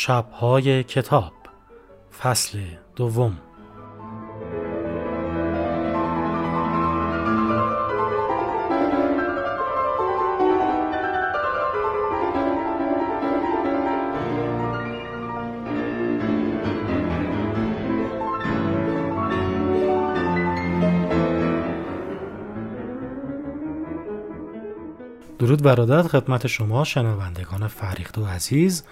شبهای کتاب فصل دوم. درود برادر خدمت شما شنوندگان فریخت و عزیز.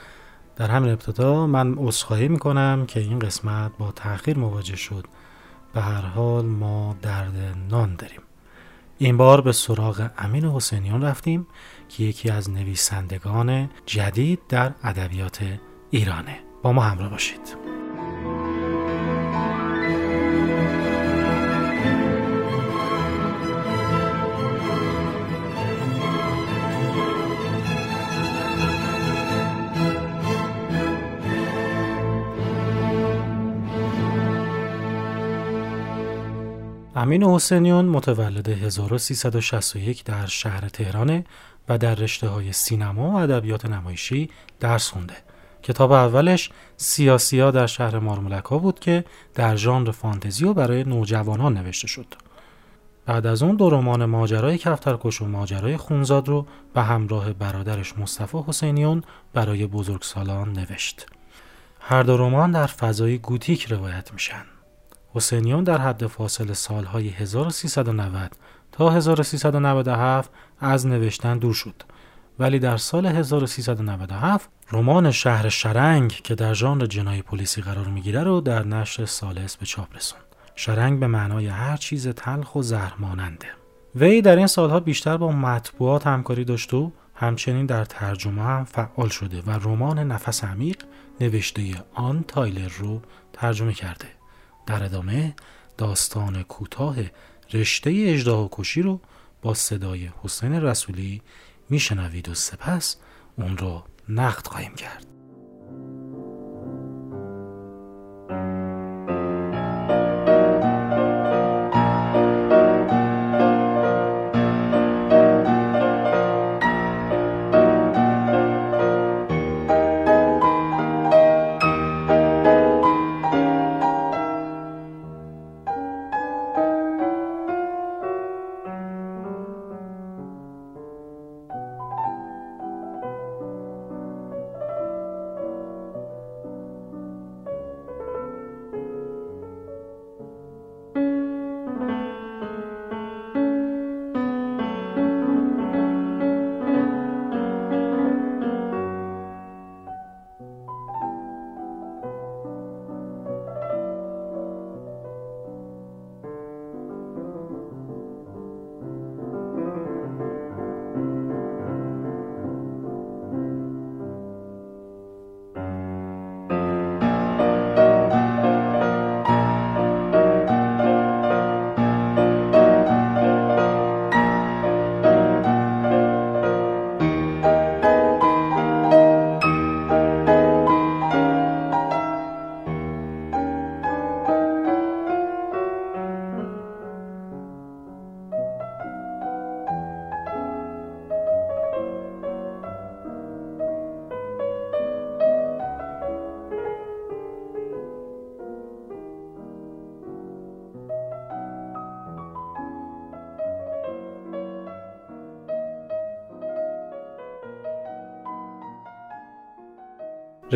در همین ابتدا من عذرخواهی می‌کنم که این قسمت با تاخیر مواجه شد. به هر حال ما درد نان داریم. این بار به سراغ امین حسینیان رفتیم که یکی از نویسندگان جدید در ادبیات ایرانه. با ما همراه باشید. امین حسینیون متولد 1361 در شهر تهرانه و در رشته های سینما و ادبیات نمایشی درس خونده. کتاب اولش سیاسیا در شهر مارمولکا بود که در ژانر فانتزی و برای نوجوانان نوشته شد. بعد از اون دو رمان ماجرای کفترکش و ماجرای خونزاد رو به همراه برادرش مصطفی حسینیون برای بزرگسالان نوشت. هر دو رمان در فضای گوتیک روایت میشن. حسینیون در حد فاصل سالهای 1390 تا 1397 از نوشتن دور شد ولی در سال 1397 رمان شهر شرنگ که در ژانر جنایی پلیسی قرار می‌گیره رو در نشر سالس به چاپ رسوند. شرنگ به معنای هر چیز تلخ و زهرماننده. وی در این سالها بیشتر با مطبوعات همکاری داشت و همچنین در ترجمه هم فعال شده و رمان نفس عمیق نوشته آن تایلر رو ترجمه کرده. در ادامه داستان کوتاه رشته اجداه کشی رو با صدای حسین رسولی میشنوید و سپس اون رو نقد خواهیم کرد.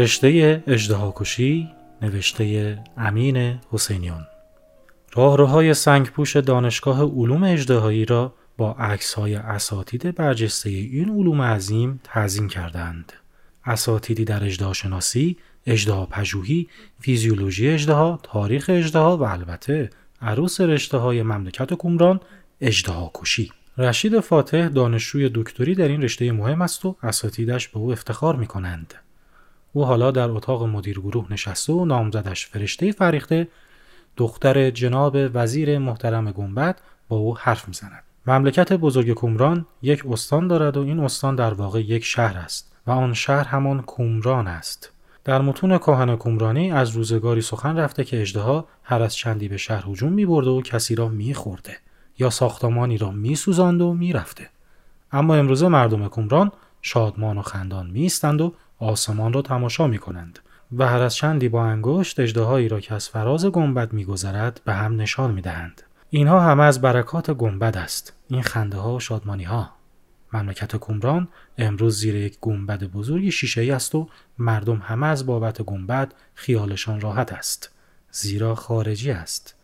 رشته اجدهاکشی نوشته امین حسینیون راهروهای سنگپوش دانشگاه علوم اجدهایی را با های اساتید برجسته این علوم عظیم تعظیم کردند. اساتیدی در اجدها شناسی، فیزیولوژی اجدها، تاریخ اجدها و البته عروس رشته های مملکت کمران اجدها کشی. رشید فاتح دانشجوی دکتری در این رشته مهم است و اساتیدش به او افتخار می کنند. او حالا در اتاق مدیر گروه نشسته و نامزدش فرشته فریخته دختر جناب وزیر محترم گنبد با او حرف می‌زند. مملکت بزرگ کومران یک استان دارد و این استان در واقع یک شهر است و آن شهر همان کومران است. در متون کاهن کومرانی از روزگاری سخن رفته که اجدها هر از چندی به شهر هجوم میبرده و کسی را میخورده یا ساختمانی را میسوزاند و می‌رفته. اما امروزه مردم کومران شادمان و خندان میستند و آسمان را تماشا می کنند و هر از چندی با انگشت اجدهایی را که از فراز گنبد میگذرد به هم نشان می دهند. اینها همه از برکات گنبد است. این خنده ها و شادمانی ها. مملکت کمران امروز زیر یک گنبد بزرگی شیشه است و مردم همه از بابت گنبد خیالشان راحت است. زیرا خارجی است.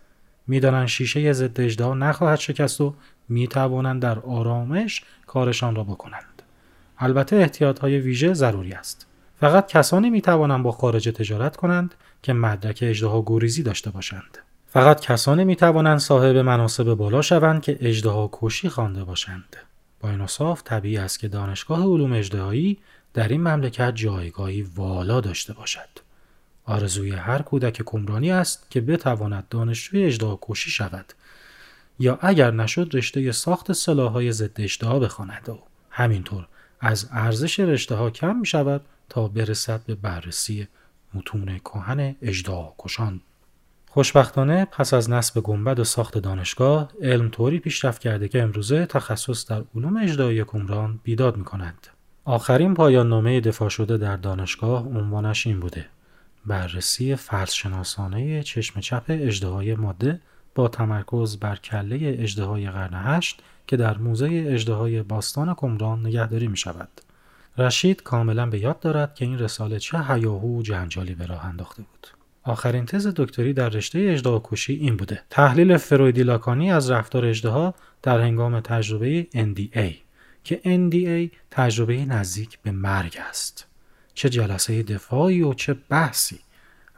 می‌دانند شیشه ضد اجدا نخواهد شکست و می توانند در آرامش کارشان را بکنند. البته احتیاط های ویژه ضروری است. فقط کسانی می توانند با خارج تجارت کنند که مدرک اجدها گریزی داشته باشند. فقط کسانی می توانند صاحب مناسب بالا شوند که اجدها کشی خوانده باشند. با این اصاف طبیعی است که دانشگاه علوم اجدهایی در این مملکت جایگاهی والا داشته باشد. آرزوی هر کودک کمرانی است که بتواند دانشجوی اجدها کشی شود یا اگر نشد رشته ساخت سلاحهای ضد اشتها بخواند و همینطور از ارزش رشته ها کم می شود تا برسد به بررسی متون کهن اجدا کشان خوشبختانه پس از نصب گنبد و ساخت دانشگاه علم طوری پیشرفت کرده که امروزه تخصص در علوم اجدایی کمران بیداد می کند. آخرین پایان نامه دفاع شده در دانشگاه عنوانش این بوده بررسی فرضشناسانه چشم چپ اجدهای ماده با تمرکز بر کله اجدهای قرن هشت که در موزه اجدهای باستان کمران نگهداری می شود. رشید کاملا به یاد دارد که این رساله چه هیاهو و جنجالی به راه انداخته بود. آخرین تز دکتری در رشته اجدها کشی این بوده. تحلیل فرویدی لاکانی از رفتار اجدها در هنگام تجربه NDA که NDA تجربه نزدیک به مرگ است. چه جلسه دفاعی و چه بحثی.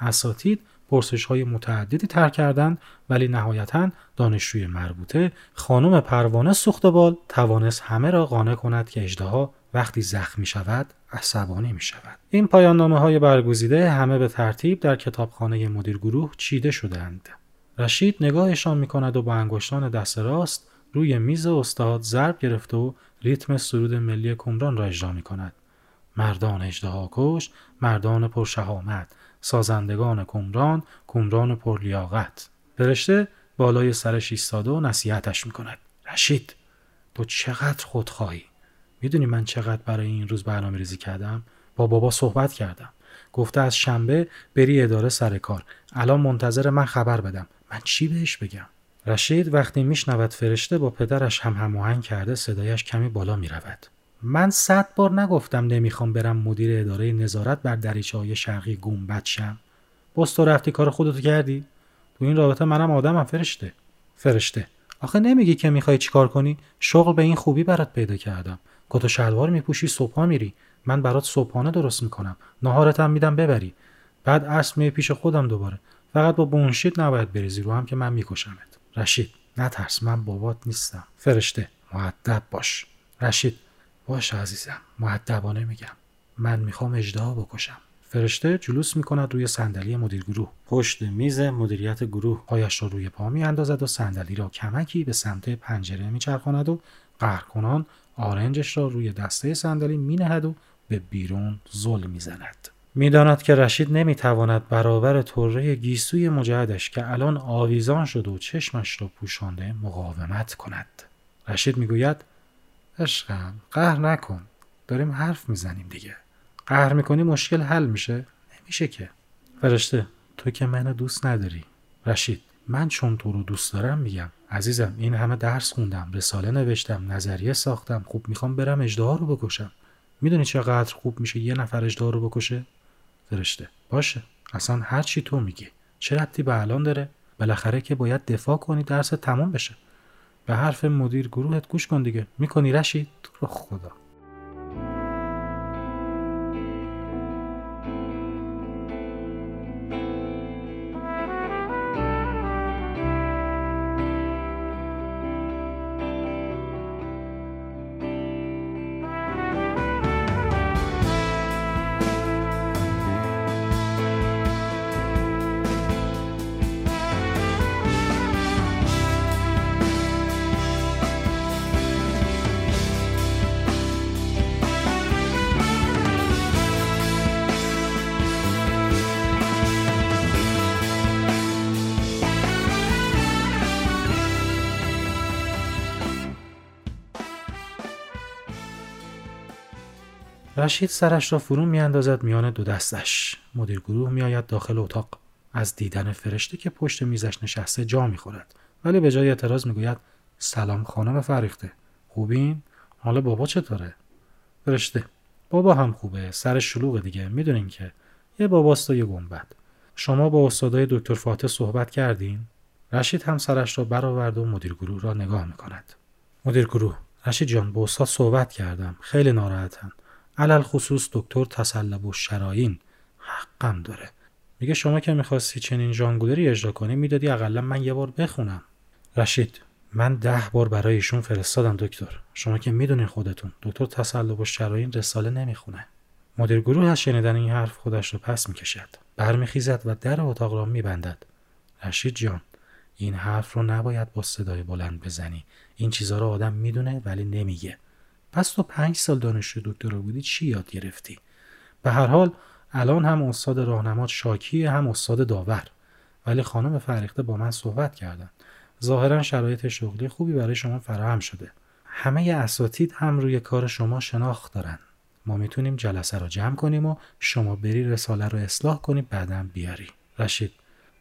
اساتید پرسش های متعددی تر کردند ولی نهایتا دانشجوی مربوطه خانم پروانه سوختبال توانست همه را قانع کند که اجدها وقتی زخم می شود عصبانی می شود. این پایان نامه های برگزیده همه به ترتیب در کتابخانه مدیر گروه چیده شدند. رشید نگاهشان می کند و با انگشتان دست راست روی میز استاد ضرب گرفته و ریتم سرود ملی کمران را اجرا می کند. مردان اجدها کش، مردان پرشهامت، سازندگان کمران، کمران پرلیاقت. فرشته بالای سرش ایستاده و نصیحتش می کند. رشید تو چقدر خودخواهی؟ می‌دونی من چقدر برای این روز برنامه ریزی کردم؟ با بابا صحبت کردم. گفته از شنبه بری اداره سر کار. الان منتظر من خبر بدم. من چی بهش بگم؟ رشید وقتی میشنود فرشته با پدرش هم هماهنگ کرده صدایش کمی بالا می‌رود. من صد بار نگفتم نمی‌خوام برم مدیر اداره نظارت بر دریچه های شرقی گنبد شم. باز تو رفتی کار خودتو کردی؟ تو این رابطه منم آدمم فرشته. فرشته. آخه نمیگی که می‌خوای چیکار کنی؟ شغل به این خوبی برات پیدا کردم. کت و شلوار میپوشی صبحها میری. من برات صبحانه درست می‌کنم. نهارتم میدم ببری. بعد اصل می پیش خودم دوباره. فقط با بونشید نباید بریزی رو هم که من میکشمت. رشید نترس. من بابات نیستم. فرشته معدب باش. رشید باش عزیزم معدبانه میگم. من می‌خوام اجدها بکشم. فرشته جلوس می‌کند روی صندلی مدیر گروه. پشت میز مدیریت گروه. پایش را روی پا میاندازد و صندلی را کمکی به سمت پنجره میچرخاند و قهرکنان آرنجش را روی دسته صندلی مینهد و به بیرون زل می‌زند. می‌داند که رشید نمی‌تواند برابر طره گیسوی مجهدش که الان آویزان شد و چشمش را پوشانده مقاومت کند. رشید می‌گوید عشقم قهر نکن. داریم حرف می‌زنیم دیگه. قهر می‌کنی مشکل حل میشه. نمیشه که. فرشته تو که منو دوست نداری. رشید من چون تو رو دوست دارم میگم. عزیزم این همه درس خوندم رساله نوشتم نظریه ساختم. خوب می‌خوام برم اجدها رو بکشم. می‌دونی چقدر خوب میشه یه نفر اجدها رو بکشه؟ فرشته باشه. اصلا هر چی تو میگی. چه ربطی به الان داره؟ بالاخره که باید دفاع کنی درس تمام بشه. به حرف مدیر گروهت گوش کن دیگه. می‌کنی رشید؟ رو خدا. رشید سرش را فرو میاندازد میان دو دستش. مدیر گروه میآید داخل اتاق. از دیدن فرشته که پشت میزش نشسته جا می‌خورد. ولی به جای اعتراض می‌گوید سلام خانم فریخته خوبین؟ حالا بابا چطوره؟ فرشته بابا هم خوبه. سر شلوغ دیگه. می‌دونین که یه باباست و یه گنبد. شما با استادای دکتر فاتح صحبت کردین؟ رشید هم سرش را برآورد و مدیر گروه را نگاه می‌کند. مدیر گروه رشید جان با استاد صحبت کردم. خیلی ناراحتم علل خصوص دکتر تسلب و شراین حقم داره. میگه شما که می‌خواستی چنین جانگولری اجرا کنی می‌دادی اقلا من یه بار بخونم. رشید من ده بار برای ایشون فرستادم دکتر. شما که می‌دونین خودتون دکتر تسلب و شراین رساله نمی‌خونه. مدیر گروه از شنیدن این حرف خودش رو پس می‌کشد. برمیخیزد و در اتاق را میبندد. رشید جان این حرف رو نباید با صدای بلند بزنی. این چیزها رو آدم می‌دونه ولی نمیگه. پس تو پنج سال دانشجو دکترا بودی چی یاد گرفتی؟ به هر حال الان هم استاد راهنمات شاکی هم استاد داور. ولی خانم فریخته با من صحبت کردن. ظاهرا شرایط شغلی خوبی برای شما فراهم شده. همه اساتید هم روی کار شما شناخت دارن. ما می‌تونیم جلسه رو جمع کنیم و شما بری رساله رو اصلاح کنی بعدم بیاری. رشید.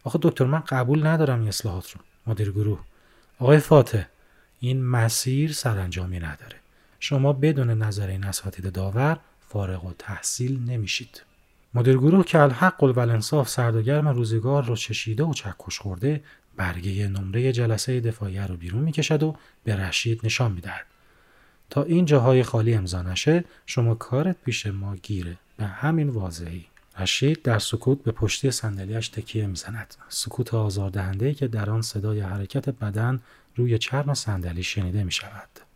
آخه دکتر من قبول ندارم این اصلاحات رو. مدیر گروه. آقای فاتح این مسیر سرانجامی نداره. شما بدون نظر این اساتید داور فارغ و تحصیل نمیشید. مدیر گروه که الحق و الانصاف سرد و گرم روزگار رو چشیده و چکش خورده برگه نمره جلسه دفاعیه رو بیرون می‌کشد و به رشید نشان می‌دهد. تا این جاهای خالی امضا نشه شما کارت پیش ما گیره. به همین واضحی. رشید در سکوت به پشتی صندلیاش تکیه می‌زند. سکوت آزاردهنده که در آن صدای حرکت بدن روی چرم صندلی شنیده می شود.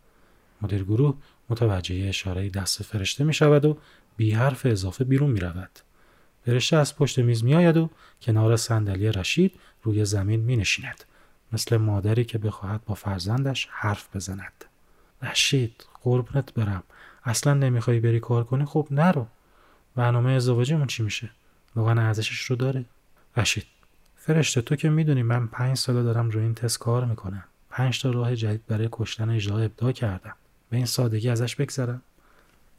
مدیر گروه متوجه اشاره دست فرشته می شود و بی حرف اضافه بیرون می رود. فرشته از پشت میز می آید و کنار صندلی رشید روی زمین می نشیند. مثل مادری که بخواهد با فرزندش حرف بزند. رشید قربونت برم. اصلا نمی‌خوای بری کار کنی؟ خب نرو. برنامه ازدواجمون چی میشه؟ واقعا ارزشش رو داره؟ رشید فرشته تو که می‌دونی من پنج ساله دارم روی این تست کار می‌کنم. پنج تا راه جدید برای کشتن اجرا ابدا کردم. به این سادگی ازش بگذرم.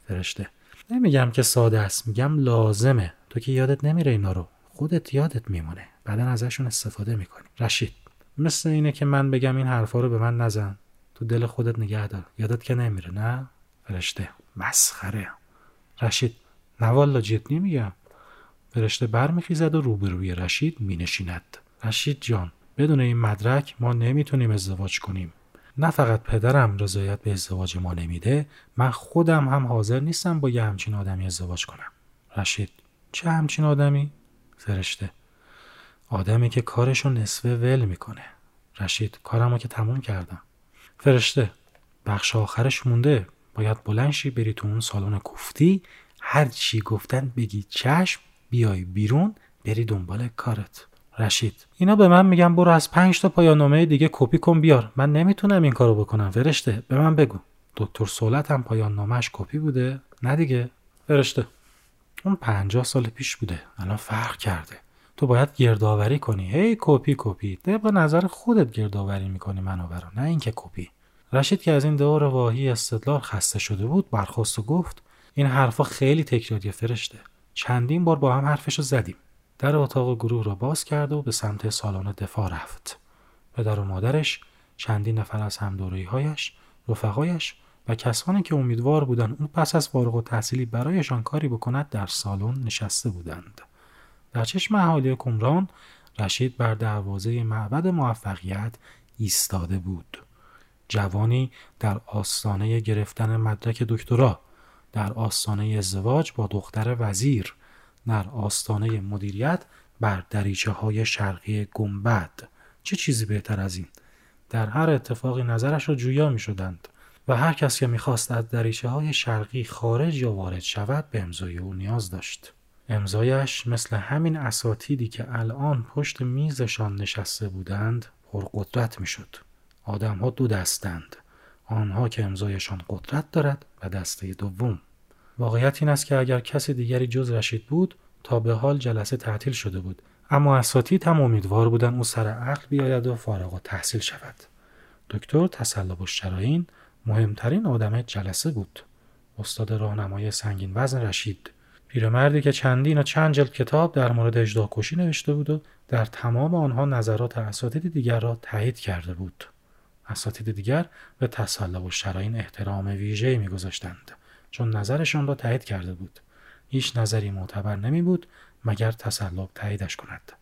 فرشته. نمیگم که ساده است میگم لازمه. تو که یادت نمیره اینا رو. خودت یادت میمونه. بعدا ازشون استفاده می‌کنی. رشید مثل اینه که من بگم این حرفا رو به من نزن. تو دل خودت نگه دار. یادت که نمیره نه؟ فرشته. مسخره. رشید نه والا جدی میگم. فرشته برمیخیزد و روبروی رشید مینشیند. رشید جان بدون این مدرک ما نمی‌تونیم ازدواج کنیم. نه فقط پدرم رضایت به ازدواج ما نمیده من خودم هم حاضر نیستم با یه همچین آدمی ازدواج کنم. رشید چه همچین آدمی؟ فرشته. آدمی که کارشو نصفه ول می‌کنه. رشید کارمو که تموم کردم. فرشته بخش آخرش مونده. باید بلنشی بری تو اون سالن کوفتی. هر چی گفتن بگی چشم بیای بیرون بری دنبال کارت. رشید. اینا به من میگن برو از پنج تا پایان دیگه کپی کن بیار. من نمی‌تونم این کارو بکنم. فرشته به من بگو. دکتر سولت هم پایان نامش کپی بوده؟ نه دیگه. فرشته اون پنجاه سال پیش بوده. الان فرق کرده. تو باید گردآوری کنی. هی کپی کپی. طبق نظر خودت گردآوری می‌کنی منو برا. نه اینکه کپی. رشید که از این دور واهی استدلال خسته شده بود برخواست و گفت این حرفا خیلی تکراری فرشته. چندین بار با هم حرفشو زدیم. در اتاق گروه را باز کرد و به سمت سالن دفاع رفت. پدر و مادرش چندین نفر از هایش رفقایش و کسانی که امیدوار بودند اون پس از فارغ و تحصیلی برایشان کاری بکند در سالن نشسته بودند. در چشم اهالی کمران رشید بر دروازه معبد موفقیت ایستاده بود. جوانی در آستانه گرفتن مدرک دکترا در آستانه ازدواج با دختر وزیر در آستانه مدیریت بر دریچه های شرقی گنبد. چه چیزی بهتر از این؟ در هر اتفاقی نظرش را جویا می شدند و هر کس که می‌خواست از دریچه های شرقی خارج یا وارد شود به امضای او نیاز داشت. امضایش مثل همین اساتیدی که الان پشت میزشان نشسته بودند پرقدرت می‌شد. آدمها دو دستند. آنها که امضایشان قدرت دارد و دسته دوم. واقعیت این است که اگر کسی دیگری جز رشید بود تا به حال جلسه تعطیل شده بود. اما اساتید هم امیدوار بودن او سر عقل بیاید و فارغ و تحصیل شود. دکتر تسلب و شراین مهمترین آدم جلسه بود. استاد راهنمای سنگین وزن رشید. پیرمردی که چندین و چند جلد کتاب در مورد اجداکشی نوشته بود و در تمام آنها نظرات اساتید دیگر را تایید کرده بود. اساتید دیگر به تسلب و شراین احترام ویژه‌ای میگذاشتند. چون نظرشان را تایید کرده بود. هیچ نظری معتبر نمی بود مگر تسلب تاییدش کند.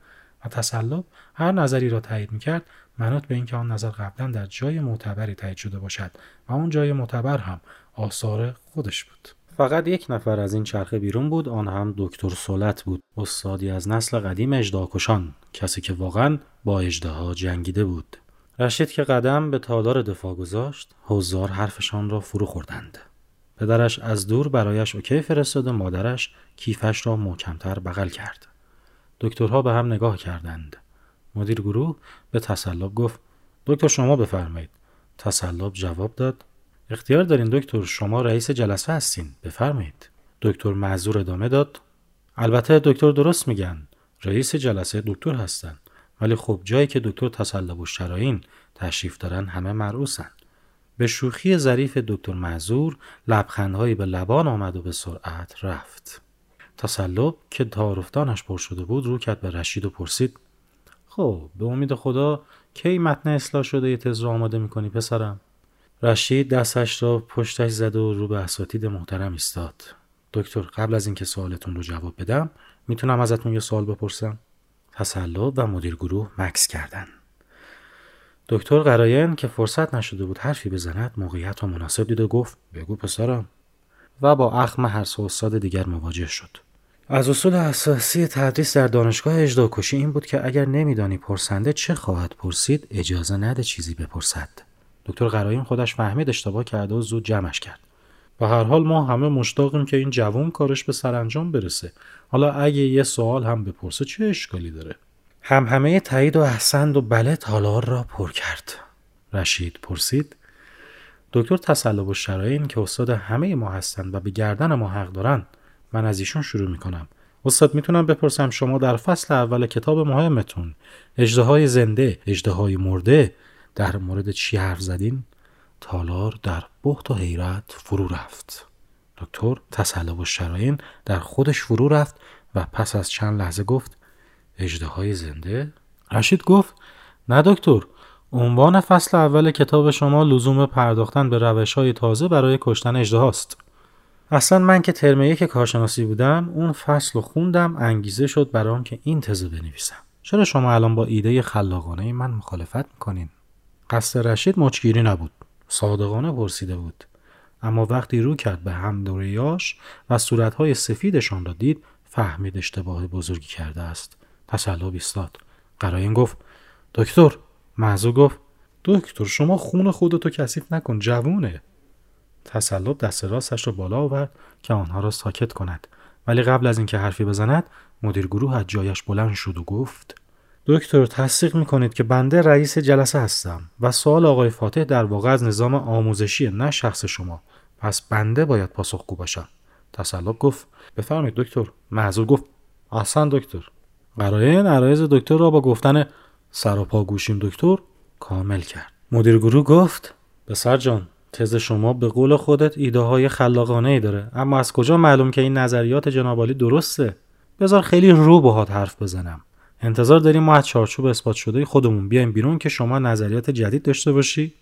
و تسلب هر نظری را تایید می‌کرد منوط به اینکه آن نظر قبلا در جای معتبری تایید شده باشد و آن جای معتبر هم آثار خودش بود. فقط یک نفر از این چرخه بیرون بود آن هم دکتر سولت بود. استادی از نسل قدیم اجداکشان کسی که واقعا با اجدها جنگیده بود. رشید که قدم به تالار دفاع گذاشت حضار حرفشان را فرو خوردند. پدرش از دور برایش اوکی فرستاد و مادرش کیفش را محکمتر بغل کرد. دکترها به هم نگاه کردند. مدیر گروه به تسلب گفت دکتر شما بفرمایید. تسلب جواب داد اختیار دارین دکتر شما رئیس جلسه هستین بفرمایید. دکتر معذور ادامه داد البته دکتر درست میگن رئیس جلسه دکتر هستن ولی خب جایی که دکتر تسلب و شراین تشریف دارن همه مرعوسن. به شوخی ظریف دکتر معذور لبخندهایی به لبان آمد و به سرعت رفت. تسلب که تعارفدانش پر شده بود رو کرد به رشید و پرسید خب به امید خدا کی متن اصلاح شده یه تز رو آماده می‌کنی پسرم؟ رشید دستش را پشتش زد و رو به اساتید محترم ایستاد. دکتر قبل از اینکه سوالتون رو جواب بدم می‌تونم ازتون یه سوال بپرسم؟ تسلب و مدیر گروه مکس کردن. دکتر قراین که فرصت نشده بود حرفی بزند موقعیت و مناسب دید و گفت بگو پسرم. و با اخم هر استاد دیگر مواجه شد. از اصول اساسی تدریس در دانشگاه اجداکشی این بود که اگر نمیدانی پرسنده چه خواهد پرسید اجازه نده چیزی بپرسد. دکتر قرایم خودش فهمید اشتباه کرده و زود جمعش کرد. و هر حال ما همه مشتاقیم که این جوان کارش به سرانجام برسه. حالا اگه یه سوال هم بپرسه چه اشکالی داره؟ هم همه تایید و احسند و بله تالار را پر کرد. رشید پرسید دکتر تسلب و شراین که استاد همه ما هستند و به گردن ما حق دارن من از ایشون شروع می‌کنم. استاد می‌تونم بپرسم شما در فصل اول کتاب مهمتون اجده زنده اجده مرده در مورد چی حرف زدین؟ تالار در بخت و حیرت فرو رفت. دکتر تسلب و شراین در خودش فرو رفت و پس از چند لحظه گفت اجده های زنده؟ رشید گفت نه دکتر عنوان فصل اول کتاب شما لزوم پرداختن به روش های تازه برای کشتن اجده هاست. اصلا من که ترم یک کارشناسی بودم اون فصل رو خوندم انگیزه شد برام که این تزه بنویسم. چرا شما الان با ایده خلاقانه من مخالفت می‌کنین؟ قصد رشید مچگیری نبود. صادقانه پرسیده بود. اما وقتی رو کرد به هم دوریاش و صورتهای سفیدشان را دید فهمید اشتباه بزرگی کرده است. تسلب ایستاد قراین گفت دکتر معزو گفت دکتر شما خون خودتو کثیف نکن جوونه. تسلب دست راستش را بالا آورد که آنها را ساکت کند. ولی قبل از اینکه حرفی بزند مدیر گروه از جایش بلند شد و گفت دکتر تصدیق می‌کنید که بنده رئیس جلسه هستم و سوال آقای فاتح در واقع از نظام آموزشی نه شخص شما. پس بنده باید پاسخگو باشم. تسلب گفت بفرمایید دکتر. معذور گفت احسن دکتر. قرایه عرایز دکتر را با گفتن سر و پا گوشیم دکتر کامل کرد. مدیر گروه گفت پسر جان تز شما به قول خودت ایده های خلاقانه ای داره اما از کجا معلوم که این نظریات جنابالی درسته؟ بذار خیلی رو باهات حرف بزنم. انتظار داریم ما از چارچوب اثبات شده خودمون بیایم بیرون که شما نظریات جدید داشته باشی.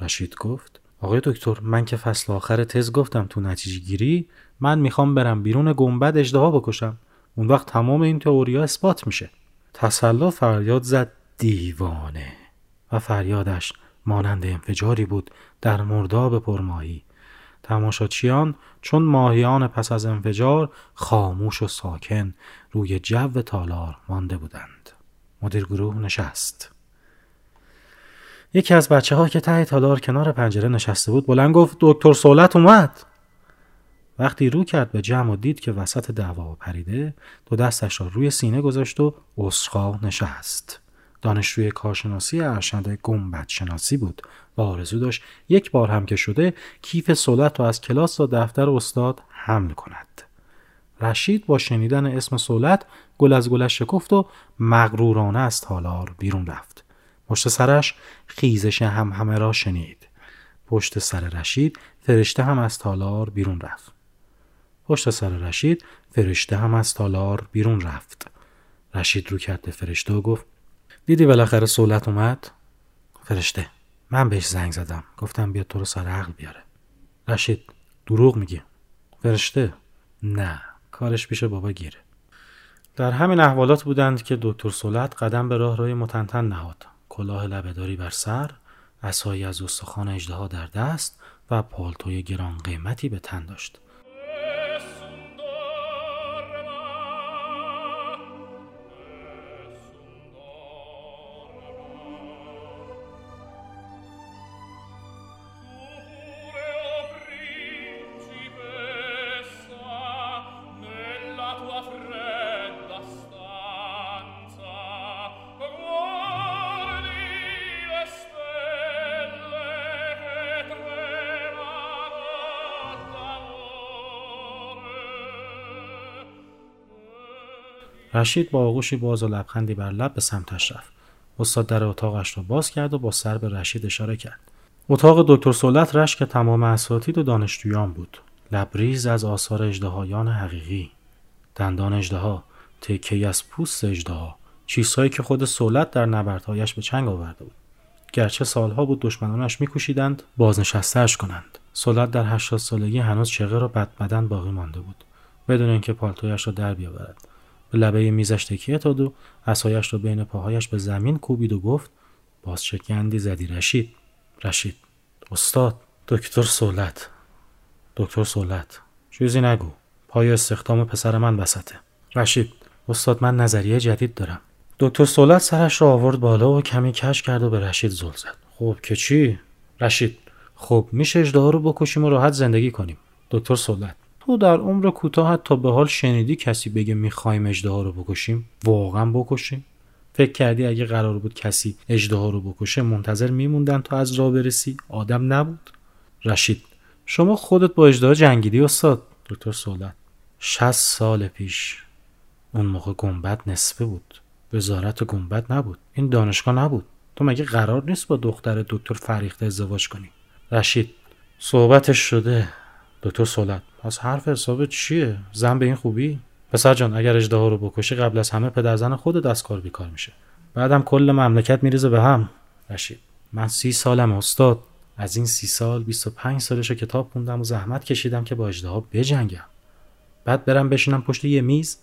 رشید گفت آقای دکتر من که فصل آخر تز گفتم تو نتیجه گیری من می‌خوام برم بیرون گنبد اجدها بکشم. اون وقت تمام این تئوریا اثبات میشه. تسلا فریاد زد دیوانه. و فریادش مانند انفجاری بود در مرداب پرماهی. تماشاچیان چون ماهیان پس از انفجار خاموش و ساکن روی جو تالار مانده بودند. مدیر گروه نشست. یکی از بچه ها که ته تالار کنار پنجره نشسته بود بلند گفت دکتر سولت اومد؟ وقتی رو کرد به جمع و دید که وسط دعوا پریده دو دستش را روی سینه گذاشت و اسخا نشست. دانشجوی کارشناسی ارشد گنبد شناسی بود. و آرزو داشت یک بار هم که شده کیف سولت را از کلاس و دفتر استاد حمل کند. رشید با شنیدن اسم سولت گل از گلش شکفت و مغرورانه از تالار بیرون رفت. پشت سرش خیزش هم همه را شنید. پشت سر رشید فرشته هم از تالار بیرون رفت. پشت سر رشید فرشته هم از تالار بیرون رفت. رشید رو کرد فرشته و گفت دیدی بالاخره سولت اومد؟ فرشته من بهش زنگ زدم گفتم بیا تو رو سر عقل بیاره. رشید دروغ میگی. فرشته نه کارش پیش بابا گیره. در همین احوالات بودند که دکتر سولت قدم به راه روی متنتن نهاد. کلاه لبهداری بر سر اسایی از استخوان اژدها در دست و پالتوی گران قیمتی به تن داشت. رشید با آغوشی باز و لبخندی بر لب به سمتش رفت. استاد در اتاقش را باز کرد و با سر به رشید اشاره کرد. اتاق دکتر سولت رشک تمام اساتید و دانشجویان بود. لبریز از آثار اجدهایان حقیقی. دندان اجدها تکی از پوست اجدها چیزهایی که خود سولت در نبردهایش به چنگ آورده بود. گرچه سالها بود دشمنانش میکوشیدند بازنشستهاش کنند. سولت در هشتاد سالگی هنوز چغه را بدبدن باقی مانده بود بدون اینکه پالتویش را در بیاورد. به لبه میزش تکیه داد و اسایش را بین پاهایش به زمین کوبید و گفت باز چه گندی زدی رشید. رشید. استاد دکتر سولت. دکتر سولت. چیزی نگو. پای استخدام پسر من وسطه. رشید استاد من نظریه جدید دارم. دکتر سولت سرش را آورد بالا و کمی کش کرد و به رشید زل زد. خب که چی؟ رشید خب میشه اجدها رو بکشیم و راحت زندگی کنیم. دکتر سولت. تو در عمر کوتاه تا به حال شنیدی کسی بگه می‌خوایم اجدها رو بکشیم؟ واقعا بکشیم. فکر کردی اگه قرار بود کسی اجدها رو بکشه منتظر میموندن تا از راه برسی؟ آدم نبود. رشید شما خودت با اجدها جنگیدی استاد؟ دکتر سولت 60 سال پیش. اون موقع گنبد نصفه بود. وزارت گنبد نبود. این دانشگاه نبود. تو مگه قرار نیست با دختر دکتر فریخته ازدواج کنی؟ رشید صحبتش شده. دکتر سولت پس حرف حساب چیه؟ زن به این خوبی؟ پسر جان اگر اجدها رو بکشی قبل از همه پدر زن خود دستکار بیکار میشه. بعدم کل مملکت میریزه به هم. رشید من سی سالم استاد. از این سی سال 25 سالش کتاب خوندم و زحمت کشیدم که با اجدها بجنگم. بعد برم بشینم پشت یه میز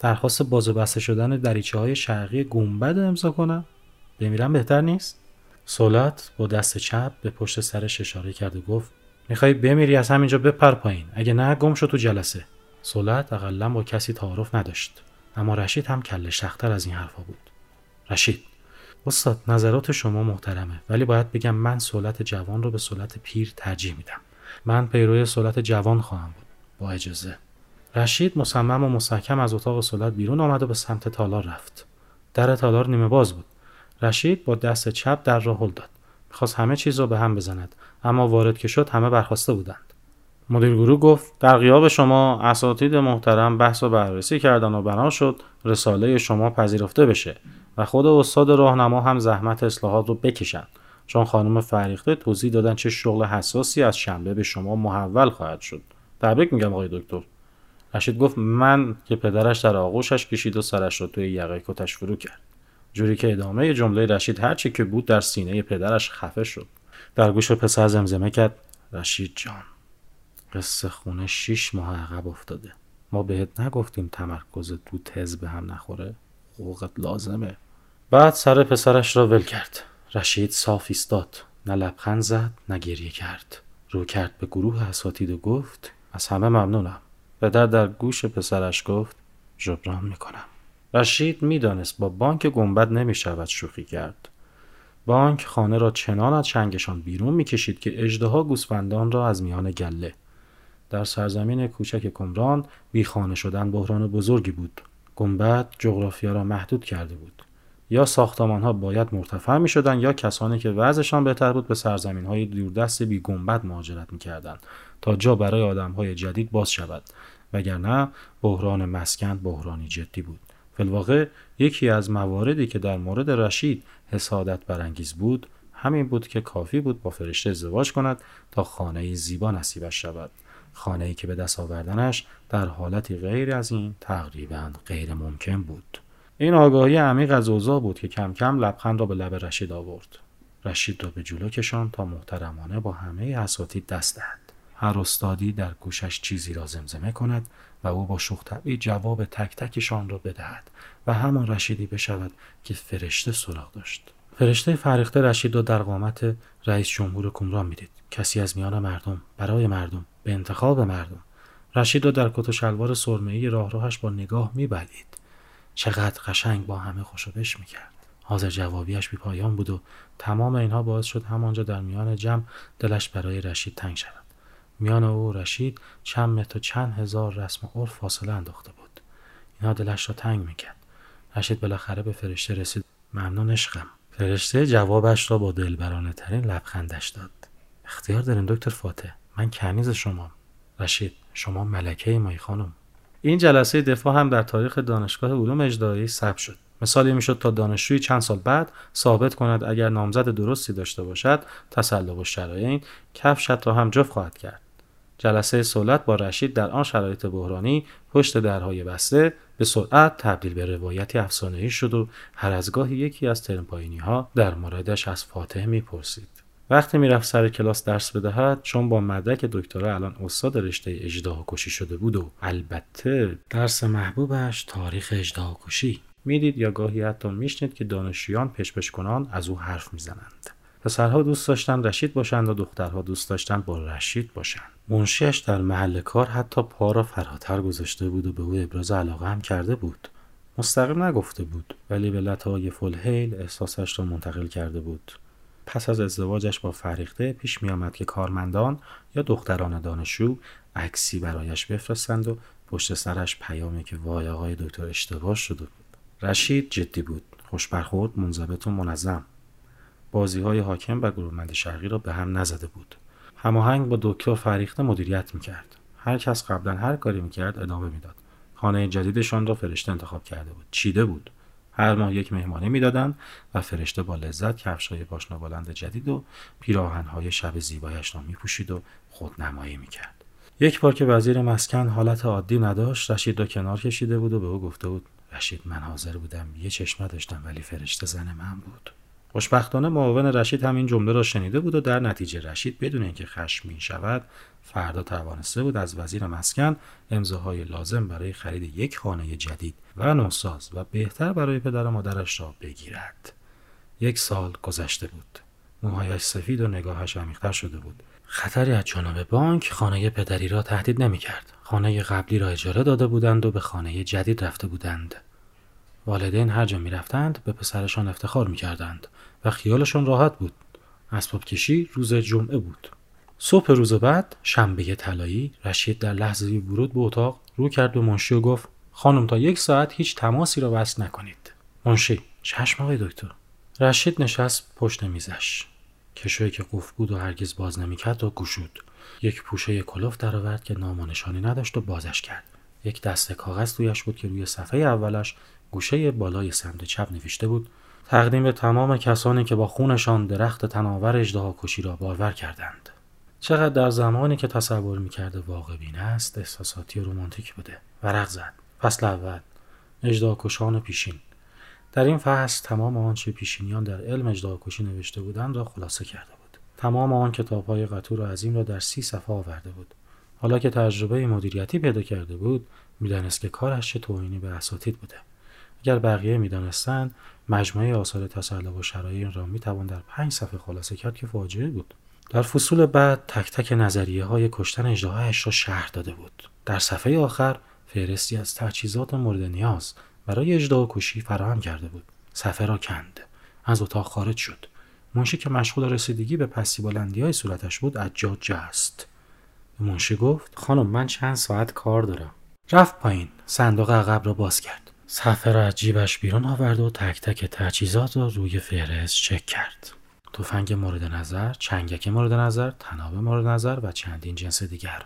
درخواست باز و بسته شدن دریچه های شرقی گنبد امضا کنم. بمیرم بهتر نیست؟ سولت با دست چپ به پشت سرش اشاره کرد و گفت می‌خوای بمیری از همینجا بپر پایین. اگه نه گم شو تو جلسه. سولت اقلا با کسی تعارف نداشت. اما رشید هم کله شختر از این حرفا بود. رشید استاد نظرات شما محترمه ولی باید بگم من سولت جوان رو به سولت پیر ترجیح میدم. من پیروی سولت جوان خواهم بود. با اجازه. رشید مصمم و مستحکم از اتاق سولت بیرون آمد و به سمت تالار رفت. در تالار نیمه باز بود. رشید با دست چپ در را هل داد. می‌خواست همه چیز را به هم بزند. اما وارد که شد همه برخواسته بودند. مدیر گروه گفت در غیاب شما اساتید محترم بحث و بررسی کردن و بنا شد رساله شما پذیرفته بشه و خود استاد راهنما هم زحمت اصلاحات رو بکشن چون خانم فریخته توضیح دادن چه شغل حساسی از شنبه به شما محول خواهد شد. تبریک میگم آقای دکتر. رشید گفت من که پدرش در آغوشش کشید و سرش رو توی یقه کتش فرو کرد. جوری که ادامه جمله رشید هرچی که بود در سینه پدرش خفه شد. در گوش پسر زمزمه کرد. رشید جان قصه خونه شیش ماه عقب افتاده. ما بهت نگفتیم تمرکز تو تز به هم نخوره. حقوقت لازمه. بعد سر پسرش را ول کرد. رشید صاف ایستاد. نه لبخند زد نه گریه کرد. رو کرد به گروه اساتید و گفت از همه ممنونم. پدر در گوش پسرش گفت جبران می‌کنم. رشید می‌دانست با بانک گنبد نمی‌شود شوخی کرد. بانک خانه را چنان از چنگشان بیرون می‌کشید که اجدها گوسفندان را از میان گله. در سرزمین کوچک کمران بیخانه شدن بحران بزرگی بود. گنبد جغرافیا را محدود کرده بود. یا ساختمان ها باید مرتفع می شدن یا کسانی که وضعشان بهتر بود به سرزمین های دوردست بی گنبد مهاجرت می کردن تا جا برای آدم های جدید باز شود. وگرنه بحران مسکن بحرانی جدی بود. فلواقع یکی از مواردی که در مورد رشید حسادت برانگیز بود. همین بود که کافی بود با فرشته ازدواج کند تا خانه زیبا نصیبش شود. خانه ای که به دست آوردنش در حالتی غیر از این تقریبا غیر ممکن بود. این آگاهی عمیق از اوضاع بود که کم کم لبخند را به لب رشید آورد. رشید را به جلو کشان تا محترمانه با همه اساتید دست دهد. هر استادی در گوشش چیزی را زمزمه کند و او با شوخ جواب تک تکشان را بدهد و همان رشیدی بشود که فرشته سراغ داشت. فرشته فریخته رشید را در قامت رئیس جمهور کمران می‌دید. کسی از میان مردم برای مردم به انتخاب مردم رشید را در کت و شلوار سرمهای راه راهش با نگاه میبلید چقدر قشنگ با همه خوشبش می‌کرد. حاضر جوابیش بی پایان بود و تمام اینها باعث شد همانجا در میان جمع دلش برای رشید تنگ شود. میان او و رشید چند متر و چند هزار رسم و عرف فاصله انداخته بود. اینها دلش را تنگ می‌کرد. رشید بالاخره به فرشته رسید. ممنون عشقم. فرشته جوابش را با دلبرانه ترین لبخندش داد. اختیار دارین دکتر فاتح. من کنیز شما. رشید شما ملکه مای خانم. این جلسه دفاع هم در تاریخ دانشگاه علوم اجرایی ثبت شد. مثالی می‌شد تا دانشجوی چند سال بعد ثابت کند اگر نامزد درستی داشته باشد تسلق و شرایین کفشت را هم جفت خواهد کرد. جلسه سولت با رشید در آن شرایط بحرانی پشت درهای بسته به سرعت تبدیل به روایتی افسانه‌ای شد و هر از گاهی یکی از ترمپاینی ها در موردش از فاتح می‌پرسید. وقتی می‌رفت سر کلاس درس بدهد چون با مدرک دکترا الان استاد رشته اجداه کشی شده بود و البته درس محبوبش تاریخ اجداه کشی می‌دید یا گاهی حتی میشنید که دانشجویان پشپش کنان از او حرف می‌زنند. پسرها دوست داشتن رشید باشند و دخترها دوست داشتن با رشید باشند منشیش در محل کار حتی پا را فراتر گذاشته بود و به او ابراز علاقه هم کرده بود. مستقیم نگفته بود ولی به لطایف الحیل احساسش را منتقل کرده بود. پس از ازدواجش با فریخته پیش می آمد که کارمندان یا دختران دانشجو عکسی برایش بفرستند و پشت سرش پیامی که وای آقای دکتر اشتباه شده بود. رشید جدی بود خوش برخورد منضبط و منظم. بازی های حاکم و گروهمند شرقی را به هم نزده بود. هماهنگ با دکتر فریخته مدیریت می‌کرد. هر کس قبلا هر کاری می‌کرد ادامه می‌داد. خانه جدیدشان را فرشته انتخاب کرده بود. چیده بود. هر ماه یک مهمانی می‌دادند و فرشته با لذت کفشهای پاشنه بلند جدید و پیراهنهای شب زیبایش را میپوشید و خودنمایی می‌کرد. یک بار که وزیر مسکن حالت عادی نداشت رشید را کنار کشیده بود و به او گفته بود رشید من حاضر بودم یه چشمه داشتم ولی فرشته زن من بود. خوشبختانه معاون رشید هم این جمله را شنیده بود و در نتیجه رشید بدون اینکه خشمگین شود فردا توانسته بود از وزیر مسکن امضاهای لازم برای خرید یک خانه جدید و نوساز و بهتر برای پدر و مادرش را بگیرد. یک سال گذشته بود. موهایش سفید و نگاهش عمیقتر شده بود. خطری از جانب بانک خانه پدری را تهدید نمی‌کرد. خانه قبلی را اجاره داده بودند و به خانه جدید رفته بودند. والدین هر جا می‌رفتند به پسرشان افتخار می‌کردند. و خیالشان راحت بود. اسباب کشی روز جمعه بود. صبح روز بعد شنبه طلایی رشید در لحظه ورود به اتاق رو کرد به منشی و گفت خانم تا یک ساعت هیچ تماسی را وصل نکنید. منشی چشم آقای دکتر. رشید نشست پشت میزش. کشویی که قفل بود و هرگز باز نمی‌کرد و گشود. یک پوشه کلوف درآورد که نامانشانی نداشت و بازش کرد. یک دسته کاغذ تویش بود که روی صفحه اولش گوشه بالای سمت چپ نوشته بود تقدیم تمام کسانی که با خونشان درخت تناور اجدها کشی را بارور کردند. چقدر در زمانی که تصور می‌کرده واقع بین است احساساتی و رومانتیک بوده. ورق زد. فصل اول. اجدها کشان پیشین. در این فصل تمام آنچه پیشینیان در علم اجدها کشی نوشته بودند را خلاصه کرده بود. تمام آن کتاب های قطور و عظیم را در سی صفحه آورده بود. حالا که تجربه مدیریتی پیدا کرده بود می‌دانست که کارش چه توهینی به اساتید بوده. اگر بقیه می‌دانستند مجموعه آثار تسلق و شرایط را می‌توان در پنج صفحه خلاصه کرد که فاجعه بود. در فصول بعد تک تک نظریه های کشتن اجدهایش را شهر داده بود. در صفحه آخر فهرستی از تجهیزات مورد نیاز برای اجدها کشی فراهم کرده بود. صفحه را کند. از اتاق خارج شد. منشی که مشغول رسیدگی به پسی بلندی های صورتش بود اجاد جست. به منشی گفت خانم من چند ساعت کار دارم. رفت پایین. صندوق عقب را باز کرد. صفحه را از جیبش بیرون آورد و تک تک تجهیزات را روی فهرست چک کرد. تفنگ مورد نظر، چنگک مورد نظر، تناب مورد نظر و چندین جنس دیگر.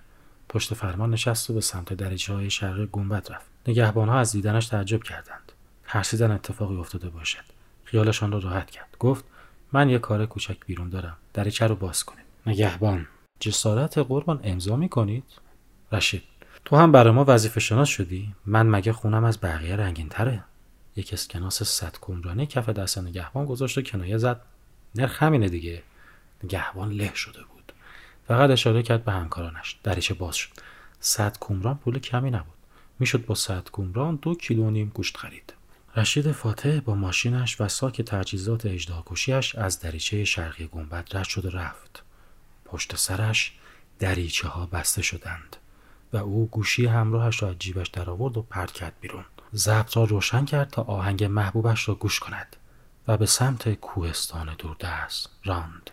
پشت فرمان نشست و به سمت دریچه های شرق گنبد رفت. نگهبان ها از دیدنش تعجب کردند. ترسیدن اتفاقی افتاده باشد. خیالشان را راحت کرد. گفت من یه کار کوچک بیرون دارم دریچه رو باز کنید نگهبان جسارت قربان امضا می‌کنید رشید تو هم برای ما وظیفه شناس شدی؟ من مگه خونم از بقیه رنگین تره؟ یک اسکناس صد کمرانه کف دست نگهبان گذاشت و کنایه زد. نرخ همینه دیگه. نگهبان له شده بود. فقط اشاره کرد به همکارانش. دریچه باز شد. صد کمران پول کمی نبود. می‌شد با صد کمران دو کیلو نیم گوشت خرید. رشید فاتح با ماشینش و ساک تجهیزات اجداکشیش از دریچه شرقی گنبد رد شد و رفت. پشت سرش دریچه ها بسته شدند. و او گوشی همراهش را از جیبش درآورد و پرت کرد بیرون. ضبط را روشن کرد تا آهنگ محبوبش را گوش کند و به سمت کوهستان دوردست راند.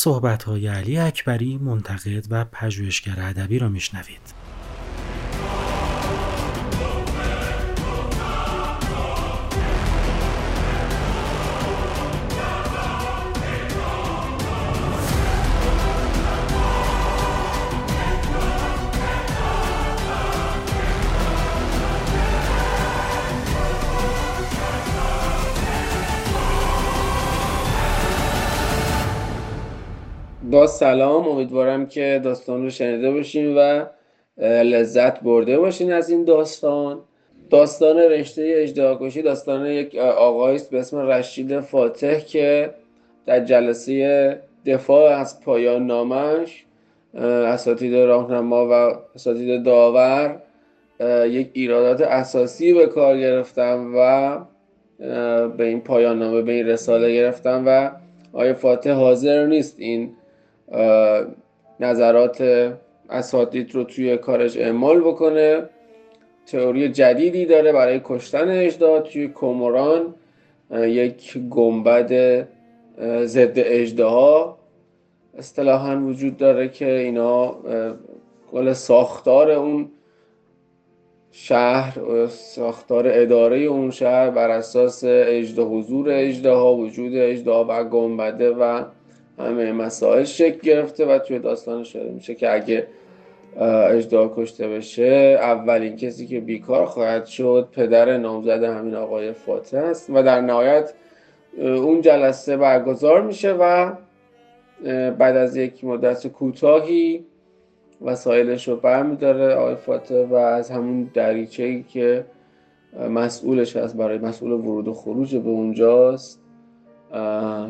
صحبت های علی اکبری منتقد و پژوهشگر ادبی را میشنوید. سلام امیدوارم که داستان رو شنیده باشین و لذت برده باشین از این داستان. داستان رشته اجدهاکشی داستان یک آقایی است به اسم رشید فاتح که در جلسه دفاع از پایان نامش اساتید راهنما و اساتید داور یک ایرادات اساسی به کار گرفتم و به این پایان نامه به این رساله گرفتم و آیا فاتح حاضر نیست این نظرات اساتید رو توی کارش اعمال بکنه. تئوری جدیدی داره برای کشتن اجدا توی کوموران. یک گنبد ضد اجدها اصطلاحا وجود داره که اینا کل ساختار اون شهر ساختار اداره اون شهر بر اساس اجده حضور اجده ها وجود اجده و گنبده و همه مسائل شکل گرفته و توی داستان شده میشه که اگه اجدا کشته بشه اولین کسی که بیکار خواهد شد پدر نامزد همین آقای فاتح است و در نهایت اون جلسه برگزار میشه و بعد از یک مدت کوتاهی وسایلش رو برمیداره آقای فاتح و از همون دریچه ای که مسئولش هست برای مسئول ورود و خروج به اونجاست.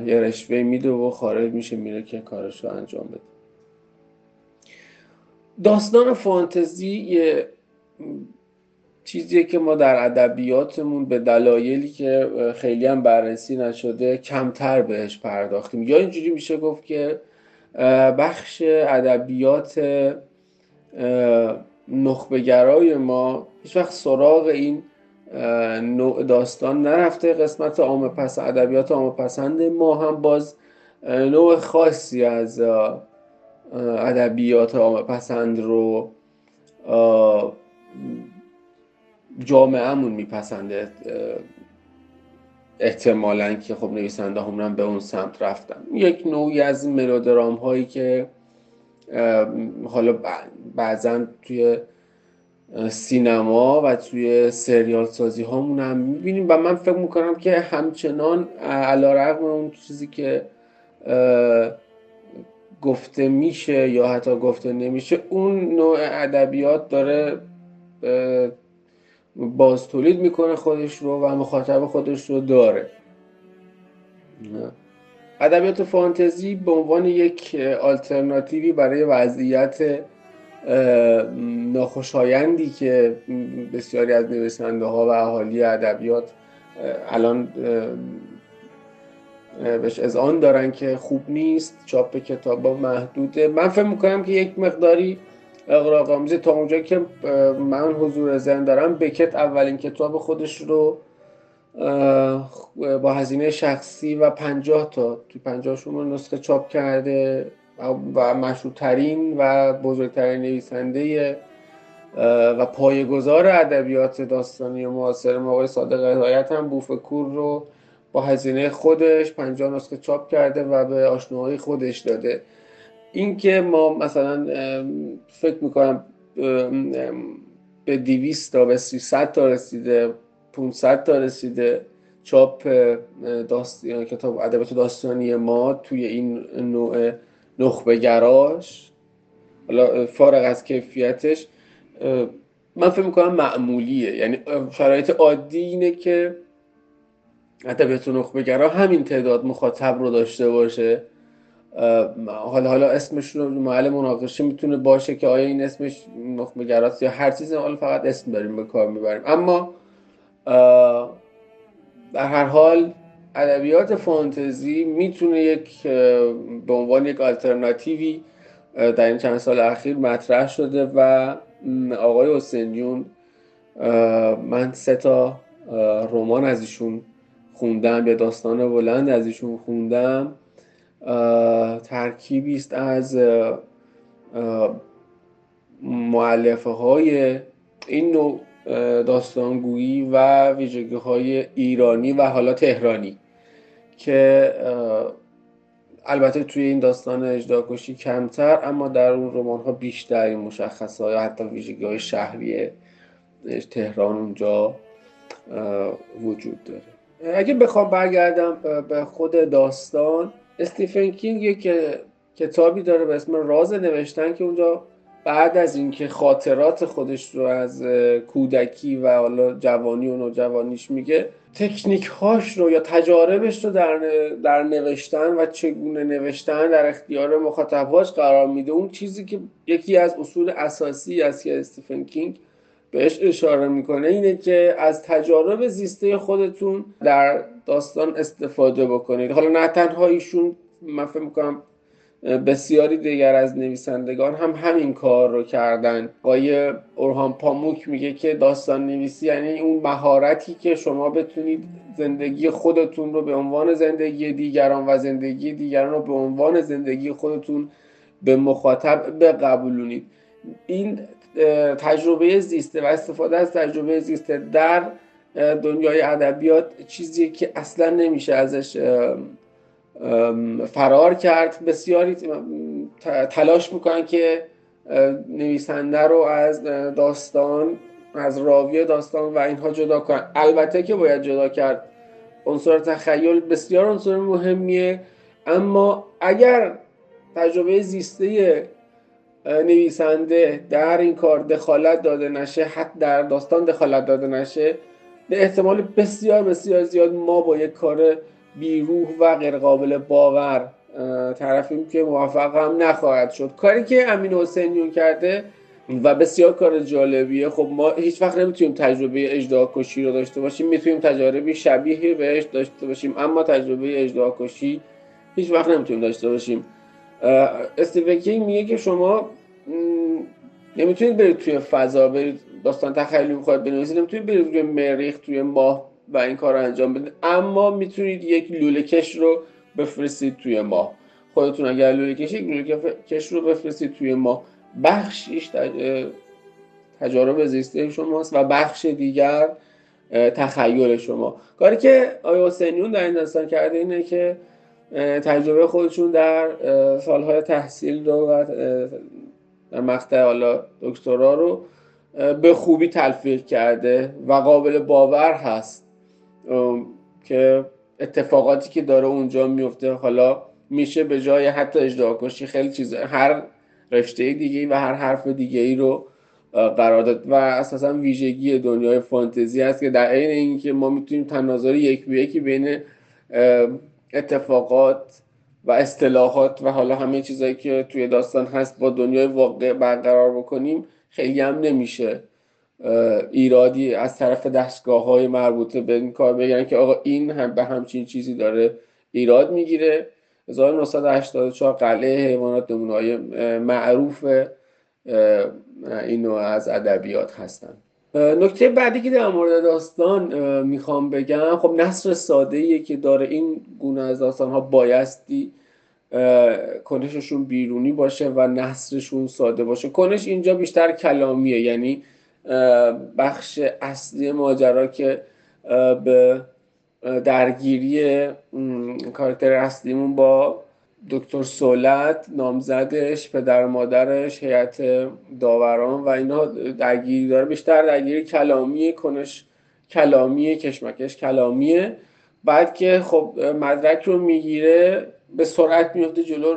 یه رشوه میده و خارج میشه میره که کارش رو انجام بده. داستان فانتزی یه چیزیه که ما در ادبیاتمون به دلایلی که خیلی هم بررسی نشده کمتر بهش پرداختیم. یا اینجوری میشه گفت که بخش ادبیات نخبگرای ما هیچ وقت سراغ این نوع داستان نرفته قسمت عام پس ادبیات عام پسند ما هم باز نوع خاصی از ادبیات عام پسند رو جامعهمون میپسنده. احتمالا که خب نویسنده هم به اون سمت رفتن. یک نوعی از ملودرام هایی که حالا بعضا توی سینما و توی سریال سازی هامون هم می‌بینیم و من فکر می‌کنم که همچنان علا رقم اون چیزی که گفته میشه یا حتی گفته نمیشه اون نوع ادبیات داره باز تولید می‌کنه خودش رو و مخاطب خودش رو داره. ادبیات فانتزی به عنوان یک آلترناتیوی برای وضعیت ناخوشایندی که بسیاری از نویسنده ها و اهالی ادبیات الان بهش اذعان دارن که خوب نیست چاپ کتاب محدوده. من فکر می‌کنم که یک مقداری اقراق تا اونجا که من حضور ذهن دارم بکت اولین کتاب خودش رو با هزینه شخصی و پنجاه تا توی پنجاه شما نسخه چاپ کرده. و مشهورترین و بزرگترین نویسنده و پایگزار ادبیات داستانی معاصر آقای صادق هدایت هم بوفکور رو با هزینه خودش پنجاه نسخه چاپ کرده و به آشناهای خودش داده. اینکه ما مثلا فکر می‌کنم به 200 تا به 300 تا رسیده 500 تا رسیده چاپ داستان کتاب ادبیات داستانی ما توی این نوع نخبه گراش. حالا فارغ از کیفیتش من فکر می‌کنم معمولیه. یعنی شرایط عادی اینه که ادبیات نخبه گرا همین تعداد مخاطب رو داشته باشه. حالا حالا اسمش رو محل مناقشه می‌تونه باشه که آیا این اسمش نخبه گراست یا هر چیزی حالا فقط اسم داریم به کار می‌بریم. اما در هر حال ادبیات فانتزی می‌تونه یک به عنوان یک آلترناتیوی در این چند سال اخیر مطرح شده و آقای حسینیون من سه تا رمان از ایشون خوندم یا داستان بلند از ایشون خوندم. ترکیبی است از معلفه های این نوع داستانگویی و ویژگی های ایرانی و حالا تهرانی. که البته توی این داستان اجداکشی کمتر اما در اون رمان ها بیشتر این مشخص های حتی ویژگی های شهری تهران اونجا وجود داره. اگه بخوام برگردم به خود داستان استیفن کینگ یک کتابی داره به اسم راز نوشتن که اونجا بعد از اینکه خاطرات خودش رو از کودکی و حالا جوانی و نوجوانیش میگه تکنیک هاش رو یا تجاربش رو در, در نوشتن و چگونه نوشتن در اختیار مخاطبهاش قرار میده اون چیزی که یکی از اصول اساسی از که استیفن کینگ بهش اشاره می‌کنه اینه که از تجارب زیسته خودتون در داستان استفاده بکنید. حالا نه تنها ایشون من فکر می‌کنم بسیاری دیگر از نویسندگان هم همین کار رو کردن. آقای اورهان پاموک میگه که داستان نویسی یعنی اون مهارتی که شما بتونید زندگی خودتون رو به عنوان زندگی دیگران و زندگی دیگران رو به عنوان زندگی خودتون به مخاطب بقبولونید. این تجربه زیسته و استفاده از تجربه زیسته در دنیای ادبیات چیزی که اصلا نمیشه ازش فرار کرد. بسیاری تلاش می‌کنن که نویسنده رو از داستان از راوی داستان و اینها جدا کنن. البته که باید جدا کرد. عنصر تخیل بسیار عنصر مهمیه. اما اگر تجربه زیسته نویسنده در این کار دخالت داده نشه حتی در داستان دخالت داده نشه به احتمال بسیار بسیار زیاد ما با یک کار بیروح و غیرقابل باور طرفیم که موفق هم نخواهد شد. کاری که امین حسینیون کرده و بسیار کار جالبیه. خب ما هیچ وقت نمی‌تونیم تجربه اجدها کشی رو داشته باشیم. می‌تونیم تجربه شبیه بهش داشته باشیم اما تجربه اجدها کشی هیچ وقت نمی‌تونیم داشته باشیم. استیون میگه که شما نمی‌تونید برید توی فضا برید داستان تخیلی می‌خواید بنویسید نمی‌تونید برید توی مریخ توی ماه و این کار رو انجام بدید. اما می‌تونید یک لوله کش رو بفرستید توی ماه. خودتون اگر لوله کش لوله کش رو بفرستید توی ماه. بخشیش تجارب زیسته شماست و بخش دیگر تخیل شما. کاری که آیا حسینیون در این داستان کرده اینه که تجربه خودشون در سالهای تحصیل رو و در مقطع حالا دکترا رو به خوبی تلفیق کرده و قابل باور هست. که اتفاقاتی که داره اونجا میفته حالا میشه به جای حتی اجدها کشی خیلی چیز هر رشته دیگه و هر حرف دیگه ای رو قرار داد. و اساسا ویژگی دنیای فانتزی هست که در عین اینکه ما می‌تونیم تناظر یک به یکی بین اتفاقات و اصطلاحات و حالا همه چیزایی که توی داستان هست با دنیای واقع برقرار بکنیم خیلی هم نمیشه. ایرادی از طرف دستگاه های مربوطه به این کار بگن که آقا این هم به همچین چیزی داره ایراد می‌گیره. 1984 قلعه حیوانات نمونه معروف این نوع از ادبیات هستن. نکته بعدی که در مورد داستان می‌خوام بگم خب نصر ساده که داره این گونه از داستان ها بایستی کنششون بیرونی باشه و نصرشون ساده باشه. کنش اینجا بیشتر کلامیه یعنی بخش اصلی ماجرا که به درگیری کارکتر اصلیمون با دکتر سولت نامزدش پدر مادرش هیئت داوران و اینا درگیری داره. بیشتر درگیری کلامی کنش کلامی کشمکش کلامیه. بعد که خب مدرک رو می‌گیره به سرعت میفته جلو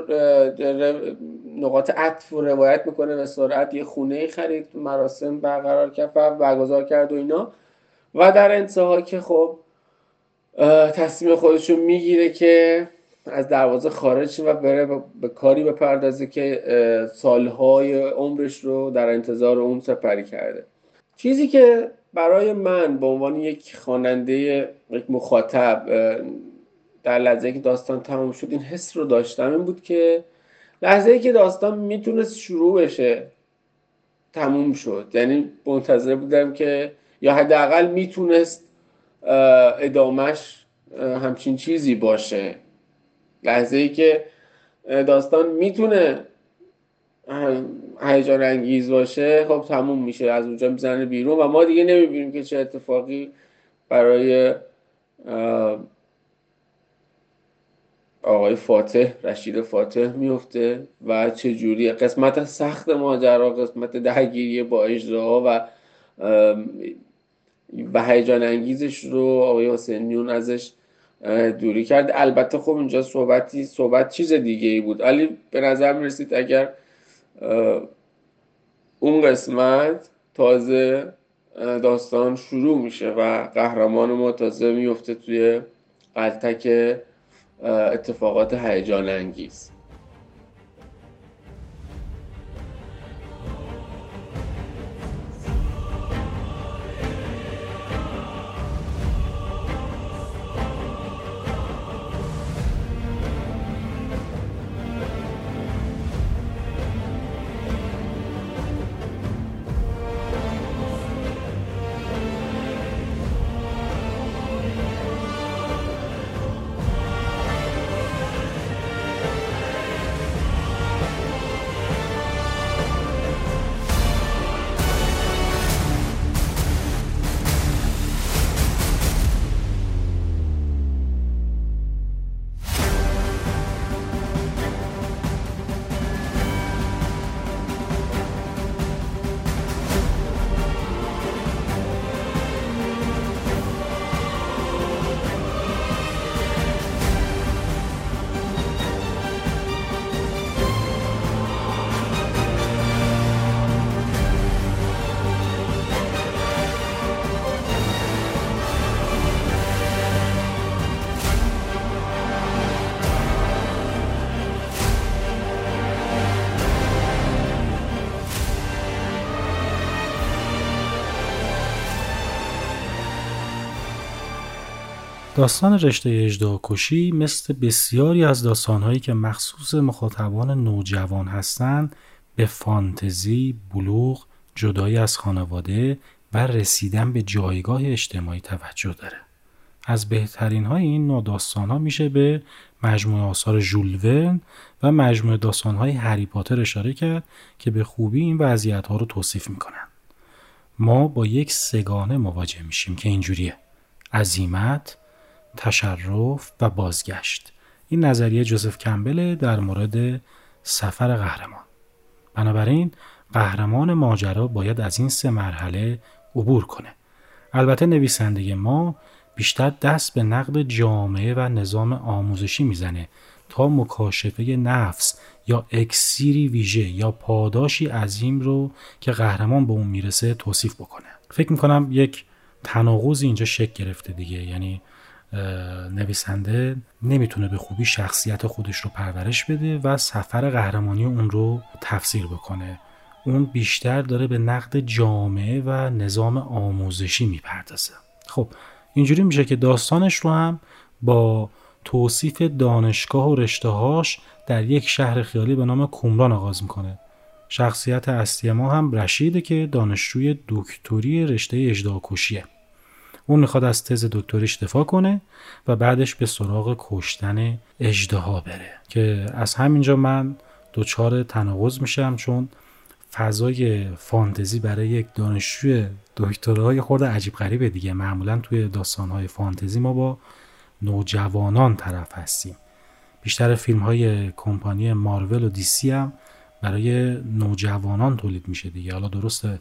نقاط عطف و روایت می‌کنه به سرعت یه خونه خرید مراسم برقرار کرد و برگزار کرد و اینا. و در انتها که خب تصمیم خودشون می‌گیره که از دروازه خارج و بره به کاری بپردازه که سالهای عمرش رو در انتظار اون سپری کرده. چیزی که برای من به عنوان یک خواننده یک مخاطب در لحظه که داستان تمام شد این حس رو داشتم. این بود که لحظه که داستان می‌تونست شروع بشه تموم شد. یعنی منتظر بودم که یا حداقل می‌تونست ادامش همچین چیزی باشه. لحظه ای که داستان می‌تونه هیجان انگیز باشه خب تموم میشه. از اونجا می‌زنه بیرون و ما دیگه نمی‌بینیم که چه اتفاقی برای آقای فاتح رشید فاتح میفته و چه جوری قسمت سخت ماجرا قسمت درگیری با اجراها و و هیجان انگیزش رو آقای حسینیون ازش دوری کرد. البته خب اینجا صحبتی صحبت چیز دیگه ای بود. ولی به نظر می رسید اگر اون قسمت تازه داستان شروع میشه و قهرمان ما تازه میفته توی قلتک اتفاقات هیجان انگیز داستان رشته اجدا کشی مثل بسیاری از داستانهایی که مخصوص مخاطبان نوجوان هستند به فانتزی، بلوغ، جدایی از خانواده و رسیدن به جایگاه اجتماعی توجه داره. از بهترین های این نوع داستان ها میشه به مجموعه آثار ژولون و مجموعه داستان های هری پاتر اشاره کرد که به خوبی این وضعیت ها رو توصیف می‌کنن. ما با یک سگانه مواجه میشیم که اینجوریه. عزیمت، تشرف و بازگشت. این نظریه جوزف کمبل در مورد سفر قهرمان. بنابراین قهرمان ماجرا باید از این سه مرحله عبور کنه. البته نویسنده ما بیشتر دست به نقد جامعه و نظام آموزشی می‌زنه تا مکاشفه نفس یا اکسیری ویژه یا پاداشی عظیم رو که قهرمان به اون می‌رسه توصیف بکنه. فکر می‌کنم یک تناقض اینجا شکل گرفته دیگه. یعنی نویسنده نمی‌تونه به خوبی شخصیت خودش رو پرورش بده و سفر قهرمانی اون رو تفسیر بکنه. اون بیشتر داره به نقد جامعه و نظام آموزشی می‌پردازه. خب اینجوری میشه که داستانش رو هم با توصیف دانشگاه و رشتههاش در یک شهر خیالی به نام کومران آغاز می‌کنه. شخصیت اصلی ما هم رشیده که دانشجوی دکتری رشته اجداکشیه اون می‌خواد از تز دکتریش دفاع کنه و بعدش به سراغ کشتن اجدها بره. که از همینجا من دچار تناقض میشم چون فضای فانتزی برای یک دانشجوی دکترای خورده عجیب غریبه دیگه. معمولا توی داستانهای فانتزی ما با نوجوانان طرف هستیم. بیشتر فیلم های کمپانی مارول و دیسی هم برای نوجوانان تولید میشه دیگه. حالا درسته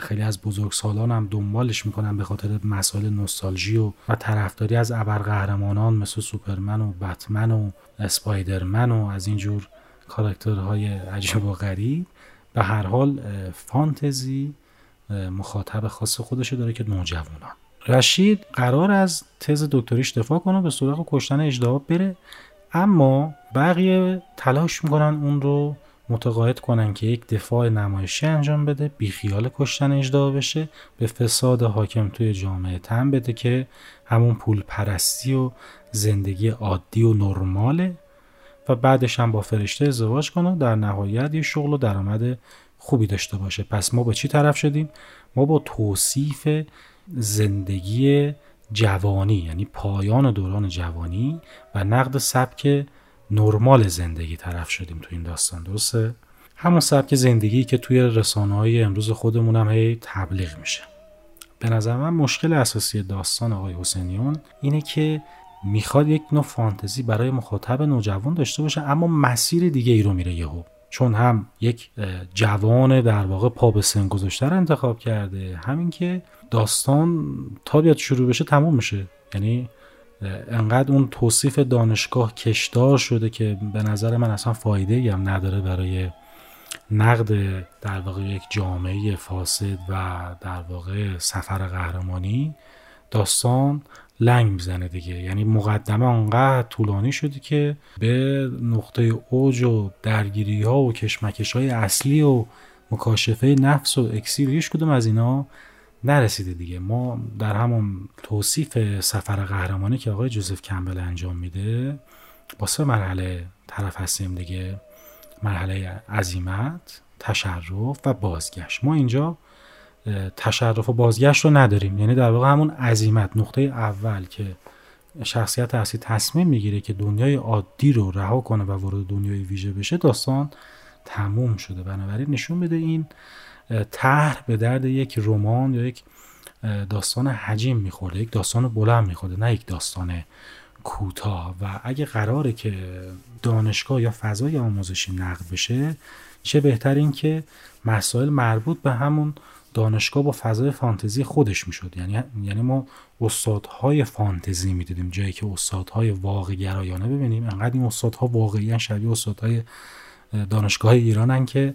خیلی از بزرگ سالان هم دنبالش می‌کنن به خاطر مسائل نوستالژی و, و طرفداری از ابرقهرمانان مثل سوپرمن و بتمن و اسپایدرمن و از اینجور کاراکترهای عجیب و غریب. به هر حال فانتزی مخاطب خاص خودشه داره که نوجوانان. رشید قرار از تز دکتریش دفاع کنه به سراغ کشتن اجدها بره. اما بقیه تلاش می‌کنن اون رو متقاعد کنن که یک دفاع نمایشی انجام بده بیخیال کشتن اجدها بشه به فساد حاکم توی جامعه تن بده که همون پول پرستی و زندگی عادی و نرماله و بعدش هم با فرشته ازدواج کنه در نهایت یه شغل و درآمد خوبی داشته باشه. پس ما با چی طرف شدیم؟ ما با توصیف زندگی جوانی یعنی پایان دوران جوانی و نقد سبک نرمال زندگی طرف شدیم تو این داستان درسته؟ همون سبک زندگی که توی رسانه های امروز خودمون هم هی تبلیغ میشه. به نظر من مشکل اساسی داستان آقای حسینیون اینه که می‌خواد یک نوع فانتزی برای مخاطب نوجوان داشته باشه اما مسیر دیگه ای رو میره یهو. چون هم یک جوان در واقع پا به سن گذاشته رو انتخاب کرده. همین که داستان تا بیاد شروع بشه تموم میشه. یعنی انقدر اون توصیف دانشگاه کشدار شده که به نظر من اصلا فایده هم نداره برای نقد در واقع یک جامعه فاسد و در واقع سفر قهرمانی. داستان لنگ می‌زنه دیگه. یعنی مقدمه انقدر طولانی شده که به نقطه اوج و درگیری ها و کشمکش های اصلی و مکاشفه نفس و اکسیر هیچ کدوم از اینا نرسیده دیگه. ما در همون توصیف سفر قهرمانی که آقای جوزف کمبل انجام میده با سه مرحله طرف هستیم دیگه. مرحله عظیمت تشرف و بازگشت. ما اینجا تشرف و بازگشت رو نداریم. یعنی در واقع همون عظیمت نقطه اول که شخصیت اصلی تصمیم می‌گیره که دنیای عادی رو رها کنه و وارد دنیای ویژه بشه داستان تموم شده. بنابراین نشون بده این طرح به درد یک رمان یا یک داستان حجیم میخورده یک داستان بلند میخورده نه یک داستان کوتاه. و اگه قراره که دانشگاه یا فضای آموزشی نقد بشه چه بهتر این که مسائل مربوط به همون دانشگاه با فضای فانتزی خودش می‌شد. یعنی یعنی ما استادهای فانتزی می‌دیدیم. جایی که استادهای واقع گرایانه ببینیم انقدر این استادها واقعی شبیه استادهای دانشگاه ایرانن که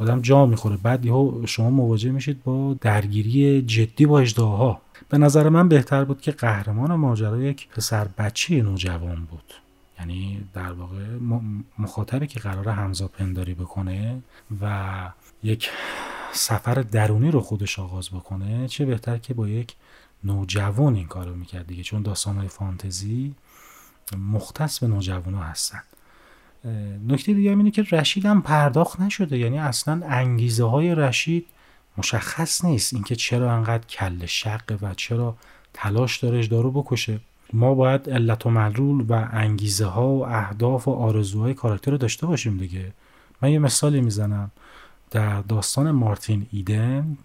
آدم جا می‌خوره. بعد یهو شما مواجه میشید با درگیری جدی با اجداها به نظر من بهتر بود که قهرمان ماجرا یک پسر بچه نوجوان بود. یعنی در واقع مخاطبی که قرار همزا پنداری بکنه و یک سفر درونی رو خودش آغاز بکنه چه بهتر که با یک نوجوان این کار رو می‌کرد دیگه. چون داستان های فانتزی مختص به نوجوان ها هستن. نکته دیگه اینه که رشید هم پرداخت نشده. یعنی اصلا انگیزه های رشید مشخص نیست. اینکه چرا انقدر کل شقه و چرا تلاش داره اجدا رو بکشه. ما باید علت و معلول و انگیزه ها و اهداف و آرزوهای کاراکتر رو داشته باشیم دیگه. من یه مثالی می‌زنم. در داستان مارتین ایدن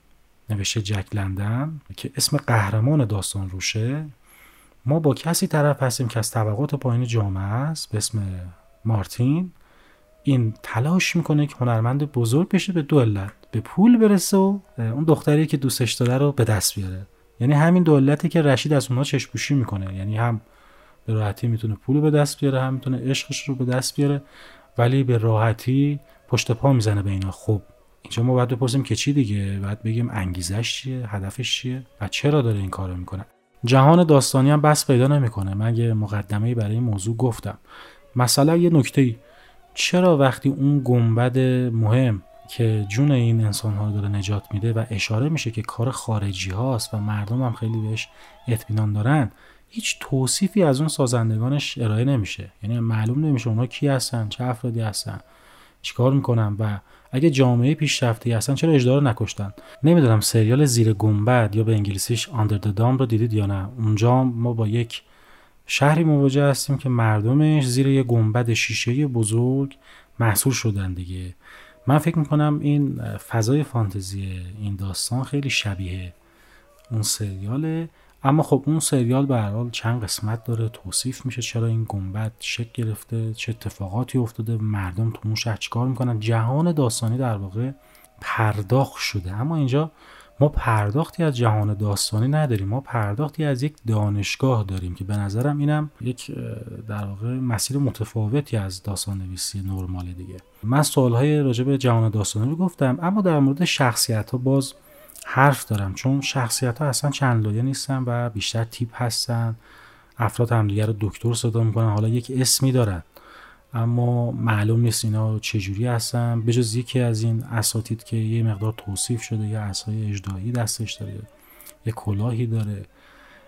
نوشته جک لندن که اسم قهرمان داستان روشه ما با کسی طرف هستیم که از طبقات پایین جامعه است به اسم مارتین این تلاش می‌کنه که هنرمند بزرگ بشه به دو علت به پول برسه و اون دختری که دوستش داره رو به دست بیاره. یعنی همین دو علتی که رشید از اونها چشپوشی می‌کنه. یعنی هم به راحتی می‌تونه پول به دست بیاره هم می‌تونه عشقش رو به دست بیاره ولی به راحتی پشت پا می‌زنه به اینا. خب اینجا ما باید بپرسیم که چی دیگه؟ باید بگیم انگیزش چیه؟ هدفش چیه؟ و چرا داره این کارو می‌کنه؟ جهان داستانی هم بس پیدا نمی‌کنه. من مقدمه برای این موضوع گفتم. مثلا یه نکته ای چرا وقتی اون گنبد مهم که جون این انسان ها رو داره نجات میده و اشاره میشه که کار خارجی هاست و مردم هم خیلی بهش اطمینان دارن هیچ توصیفی از اون سازندگانش ارائه نمیشه. یعنی معلوم نمیشه اونا کی هستن چه افرادی هستن چیکار می‌کنن و اگه جامعه پیشرفته هستن چرا اجدا رو نکشتن؟ نمی‌دونم سریال زیر گنبد یا به انگلیسیش آندر دام رو دیدید یا نه. اونجا ما با یک شهری مواجه هستیم که مردمش زیر یه گنبد شیشه بزرگ محصول شدن دیگه. من فکر می‌کنم این فضای فانتزی این داستان خیلی شبیه اون سریاله. اما خب اون سریال به حال چند قسمت داره توصیف میشه چرا این گنبد شکل گرفته چه اتفاقاتی افتاده مردم تو اون شهر چیکار می‌کنن. جهان داستانی در واقع پرداخت شده. اما اینجا ما پرداختی از جهان داستانی نداریم. ما پرداختی از یک دانشگاه داریم که به نظرم اینم یک در واقع مسیر متفاوتی از داستان نویسی نرمال دیگه. من سوالهای راجع به جهان داستانی رو گفتم اما در مورد شخصیت ها باز حرف دارم چون شخصیت ها اصلا چند لایه نیستن و بیشتر تیپ هستن. افراد همدیگه رو دکتر صدا می‌کنن حالا یک اسمی دارن. اما معلوم نیست اینا چجوری هستن. بجز یکی از این اساتید که یه مقدار توصیف شده یه اسای اجدایی دستش داره یه کلاهی داره.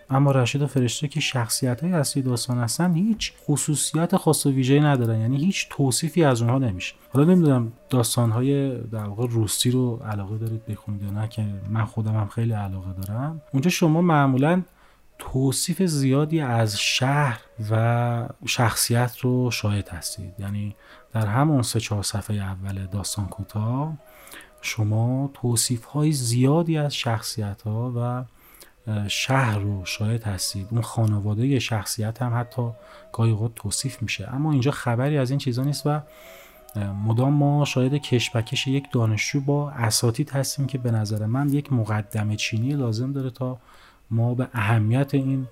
اما رشید و فرشته که شخصیت های اصلی داستان هستن هیچ خصوصیت خاص و ویژه‌ای ندارن. یعنی هیچ توصیفی از اونها نمیشه. حالا نمی‌دونم داستان های در واقع روسی رو علاقه دارید بخونید یا نه که من خودم هم خیلی علاقه دارم. اونجا شما معمولا توصیف زیادی از شهر و شخصیت رو شاهد هستید. یعنی در همون سه چهار صفحه اول داستان کوتاه شما توصیف های زیادی از شخصیت ها و شهر رو شاهد هستید. اون خانواده شخصیت هم حتی گاهی اوقات توصیف میشه. اما اینجا خبری از این چیزا نیست و مدام ما شاهد کشمکش یک دانشجو با اساتید هستیم که به نظر من یک مقدمه چینی لازم داره تا ما به اهمیت این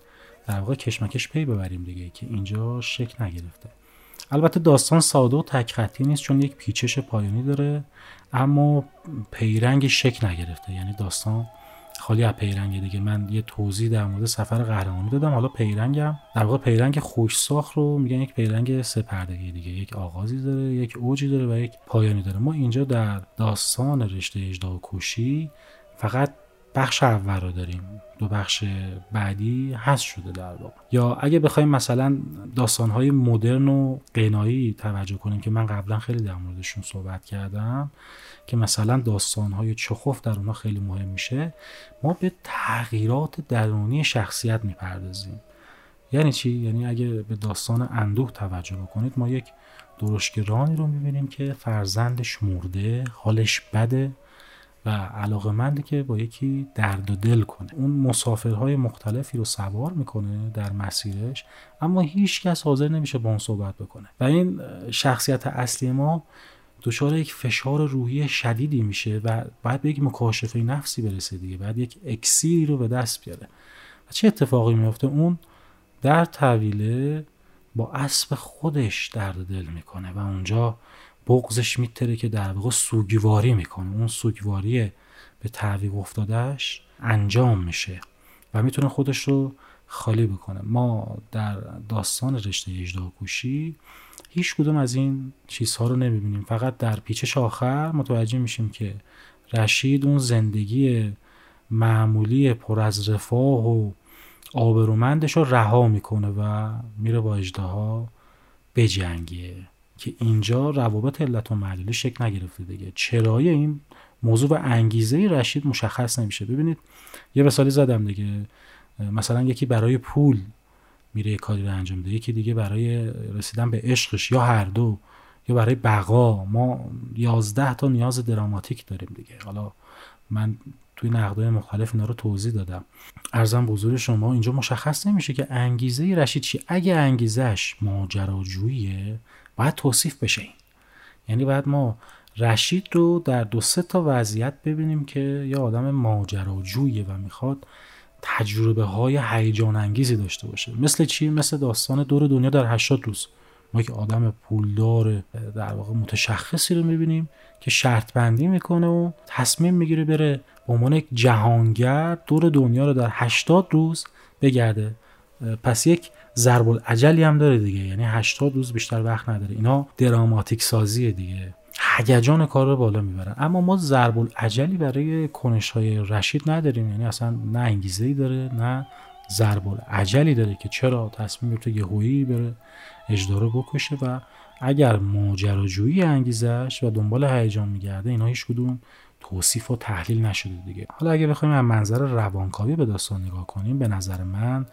در واقع کشمکش پی ببریم دیگه که اینجا شکل نگرفته. البته داستان ساده و تک نیست چون یک پیچش پایانی داره اما پیرنگ شکل نگرفته. یعنی داستان خالی از پیرنگ دیگه. من یه توضیح در مورد سفر قهرمانی دادم. حالا پیرنگم در واقع پیرنگ خوش ساخت رو میگن یک پیرنگ سپردگی دیگه. یک آغازی داره یک اوجی داره و یک پایانی داره. ما اینجا در داستان رشته اجدا و کوشی فقط بخش اول رو داریم. دو بخش بعدی هست شده در واقع. یا اگه بخوایم مثلا داستانهای مدرن و قنایی توجه کنیم که من قبلا خیلی در موردشون صحبت کردم که مثلا داستانهای چخوف در اونها خیلی مهم میشه ما به تغییرات درونی شخصیت می‌پردازیم. یعنی چی؟ یعنی اگه به داستان اندوه توجه بکنید ما یک درشگرانی رو می‌بینیم که فرزندش مرده حالش بده و علاقه که با یکی درد و دل کنه. اون مسافرهای مختلفی رو سوار می‌کنه در مسیرش اما هیچ کس حاضر نمیشه با اون صحبت بکنه. و این شخصیت اصلی ما دچار یک فشار روحی شدیدی میشه و بعد به یک مکاشفه نفسی برسه دیگه بعد یک اکسیری رو به دست بیاره. و چه اتفاقی میفته اون در طویله با اسب خودش درد دل می‌کنه و اونجا بغزش میتره که در واقع سوگواری می‌کنه. اون سوگواری به تعویق افتادهش انجام میشه و می‌تونه خودش رو خالی بکنه. ما در داستان رشته اجدا کوشی هیچ کدوم از این چیزها رو نمی‌بینیم. فقط در پیچش آخر متوجه میشیم که رشید اون زندگی معمولی پر از رفاه و آبرومندش رو رها می‌کنه و میره با اجداها بجنگه که اینجا روابط علت و معلولی شکل نگرفته دیگه. چرای این موضوع و انگیزه رشید مشخص نمیشه. ببینید یه مثالی زدم دیگه. مثلا یکی برای پول میره یه کاری رو انجام ده یکی دیگه برای رسیدن به عشقش یا هر دو یا برای بقا. ما یازده تا نیاز دراماتیک داریم دیگه. حالا من توی نقدای مختلف اینا رو توضیح دادم. ارزم بزرگ شما اینجا مشخص نمیشه که انگیزه رشید چی اگه انگیزش ماجراجوییه باید توصیف بشه این. یعنی باید ما رشید رو در دو سه تا وضعیت ببینیم که یه آدم ماجراجویه و می‌خواد تجربه های هیجان انگیزی داشته باشه. مثل چی؟ مثل داستان دور دنیا در 80 روز. ما یک آدم پولدار در واقع متشخصی رو می‌بینیم که شرط بندی می‌کنه و تصمیم می‌گیره بره به عنوان یک جهانگرد دور دنیا رو در 80 روز بگرده. پس یک ضرب العجلی هم داره دیگه. یعنی 80 روز بیشتر وقت نداره. اینا دراماتیک سازیه دیگه. هیجان کار رو بالا می‌برن اما ما ضرب العجلی برای کنش های رشید نداریم. یعنی اصلا نه انگیزه ای داره نه ضرب عجلی داره که چرا تصمیم تو یهویی بره اجدا رو بکشه و اگر ماجراجویی انگیزش و دنبال هیجان میگرده اینا هیچ کدوم توصیف و تحلیل نشده دیگه. حالا اگه بخوایم از منظر روانکاوی به داستان نگاه کنیم به نظر من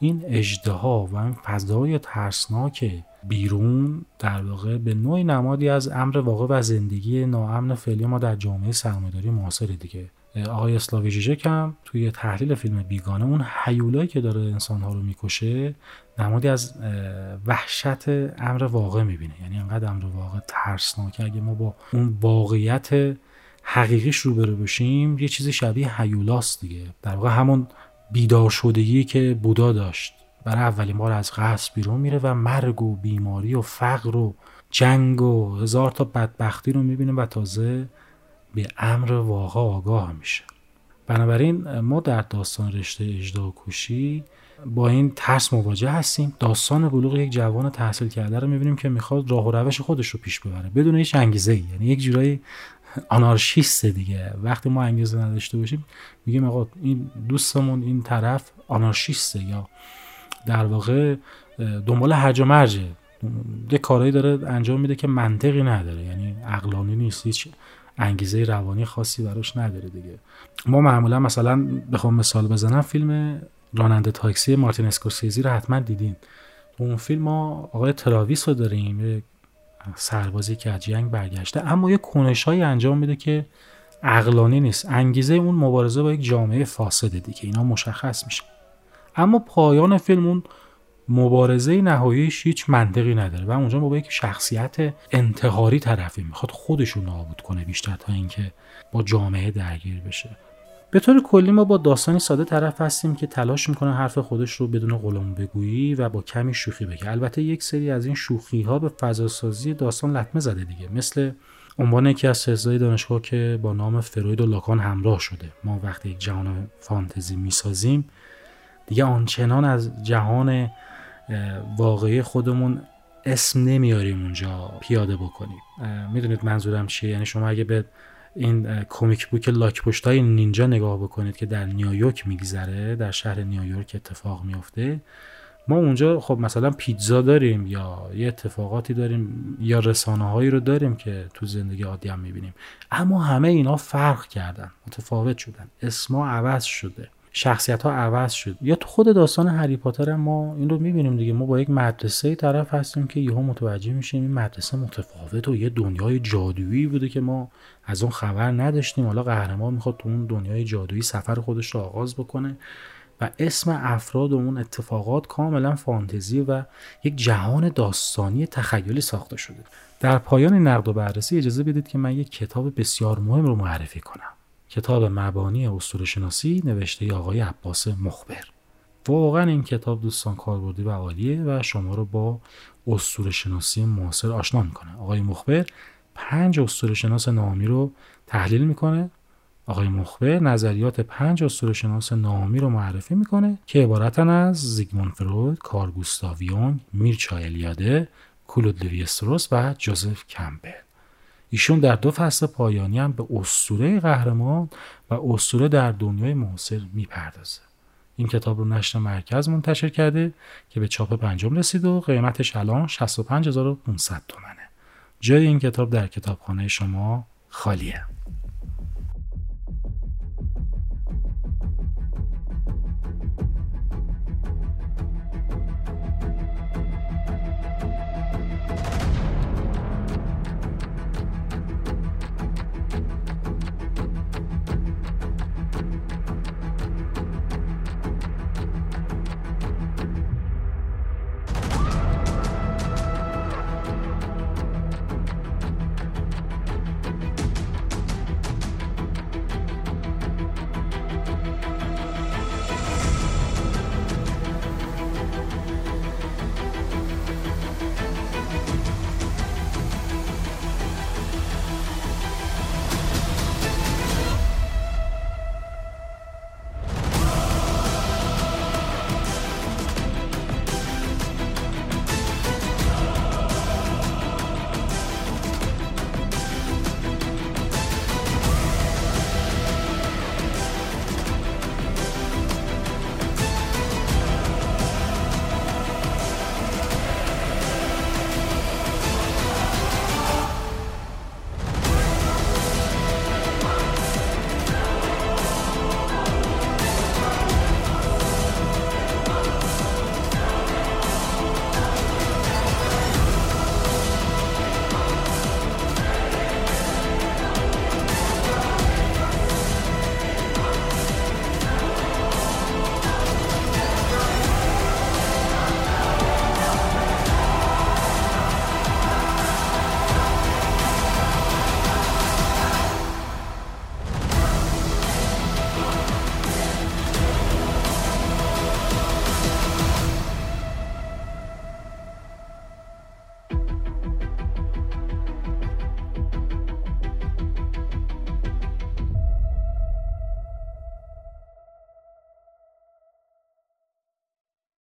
این اجدها و این فضای ترسناک بیرون در واقع به نوعی نمادی از امر واقع و زندگی ناامن فعلی ما در جامعه سرمایه‌داری معاصر دیگه. آقای اسلاوی ژیژک هم توی تحلیل فیلم بیگانه اون حیولایی که داره انسانها رو می‌کشه نمادی از وحشت امر واقع می‌بینه. یعنی انقدر امر واقع ترسناکه اگه ما با اون واقعیت حقیقیش روبرو بشیم یه چیزی شبیه حیولاست دیگه. در واقع همون بیدار شدگی که بودا داشت. برای اولین بار از قصر بیرون میره و مرگ و بیماری و فقر و جنگ و هزار تا بدبختی رو می‌بینه و تازه به امر واقع آگاه میشه. بنابراین ما در داستان رشته اجدا کوشی با این ترس مواجه هستیم. داستان بلوغ یک جوان تحصیل کرده رو می‌بینیم که می‌خواد راه و روش خودش رو پیش ببره. بدون هیچ انگیزه ای یعنی یک جورایی آنارشیست دیگه. وقتی ما انگیزه نداشته باشیم میگیم آقا این دوستمون این طرف آنارشیسته یا در واقع دنبال هرج و مرجه. یه کارهایی داره انجام میده که منطقی نداره. یعنی عقلانی نیست هیچ انگیزه روانی خاصی براش نداره دیگه. ما معمولا مثلا بخوام مثال بزنم فیلم راننده تاکسی مارتین اسکورسیزی رو حتما دیدین. اون فیلم ما آقای تراویس رو داریم سربازی که از جنگ برگشته. اما یه کنش انجام میده که عقلانی نیست. انگیزه اون مبارزه با یک جامعه فاسده دیگه. اینا مشخص میشه. اما پایان فیلم اون مبارزه نهاییش هیچ منطقی نداره و اونجا با یک شخصیت انتحاری طرفی می‌خواد خودشون نابود کنه بیشتر تا اینکه با جامعه درگیر بشه. به طور کلی ما با داستانی ساده طرف هستیم که تلاش می‌کنه حرف خودش رو بدون غلام بگویی و با کمی شوخی بگه. البته یک سری از این شوخی ها به فضاسازی داستان لطمه زده دیگه. مثل عنوان یکی از تزهای دانشگاه که با نام فروید و لاکان همراه شده. ما وقتی یک جهان فانتزی می‌سازیم دیگه آنچنان از جهان واقعی خودمون اسم نمیاریم اونجا پیاده بکنیم. می‌دونید منظورم چیه؟ یعنی شما اگه به این کمیک بوک لاک پشت های نینجا نگاه بکنید که در نیویورک میگذره در شهر نیویورک اتفاق میفته ما اونجا خب مثلا پیتزا داریم یا یه اتفاقاتی داریم یا رسانه هایی رو داریم که تو زندگی عادی هم می‌بینیم. اما همه اینا فرق کردن متفاوت شدن. اسما عوض شده. شخصیت ها عوض شد. یا تو خود داستان هری پاتر ما این رو می‌بینیم دیگه. ما با یک مدرسه طرف هستیم که یهو متوجه میشیم این مدرسه متفاوت و یه دنیای جادویی بوده که ما از اون خبر نداشتیم. حالا قهرمان می‌خواد تو اون دنیای جادویی سفر خودش رو آغاز بکنه و اسم افراد و اون اتفاقات کاملا فانتزی و یک جهان داستانی تخیلی ساخته شده. در پایان نقد و بررسی اجازه بدید که من یک کتاب بسیار مهم رو معرفی کنم. کتاب مبانی اصول شناسی نوشته آقای عباس مخبر. واقعا این کتاب دوستان کاربردی و عالیه و شما رو با اصول شناسی معاصر آشنا می‌کنه. آقای مخبر پنج اصول شناس نامی رو تحلیل می‌کنه. آقای مخبر نظریات پنج اصول شناس نامی رو معرفی می‌کنه که عبارتن از زیگموند فروید، کار گوستاویون، میرچا الیاده، کلود لویستروس و جوزف کمبل ایشون در دو فصل پایانی هم به اسطوره قهرمان و اسطوره در دنیای معاصر می‌پردازه. این کتاب رو نشر مرکز منتشر کرده که به چاپ پنجم رسید و قیمتش الان 65500 تومنه. جای این کتاب در کتابخانه شما خالیه.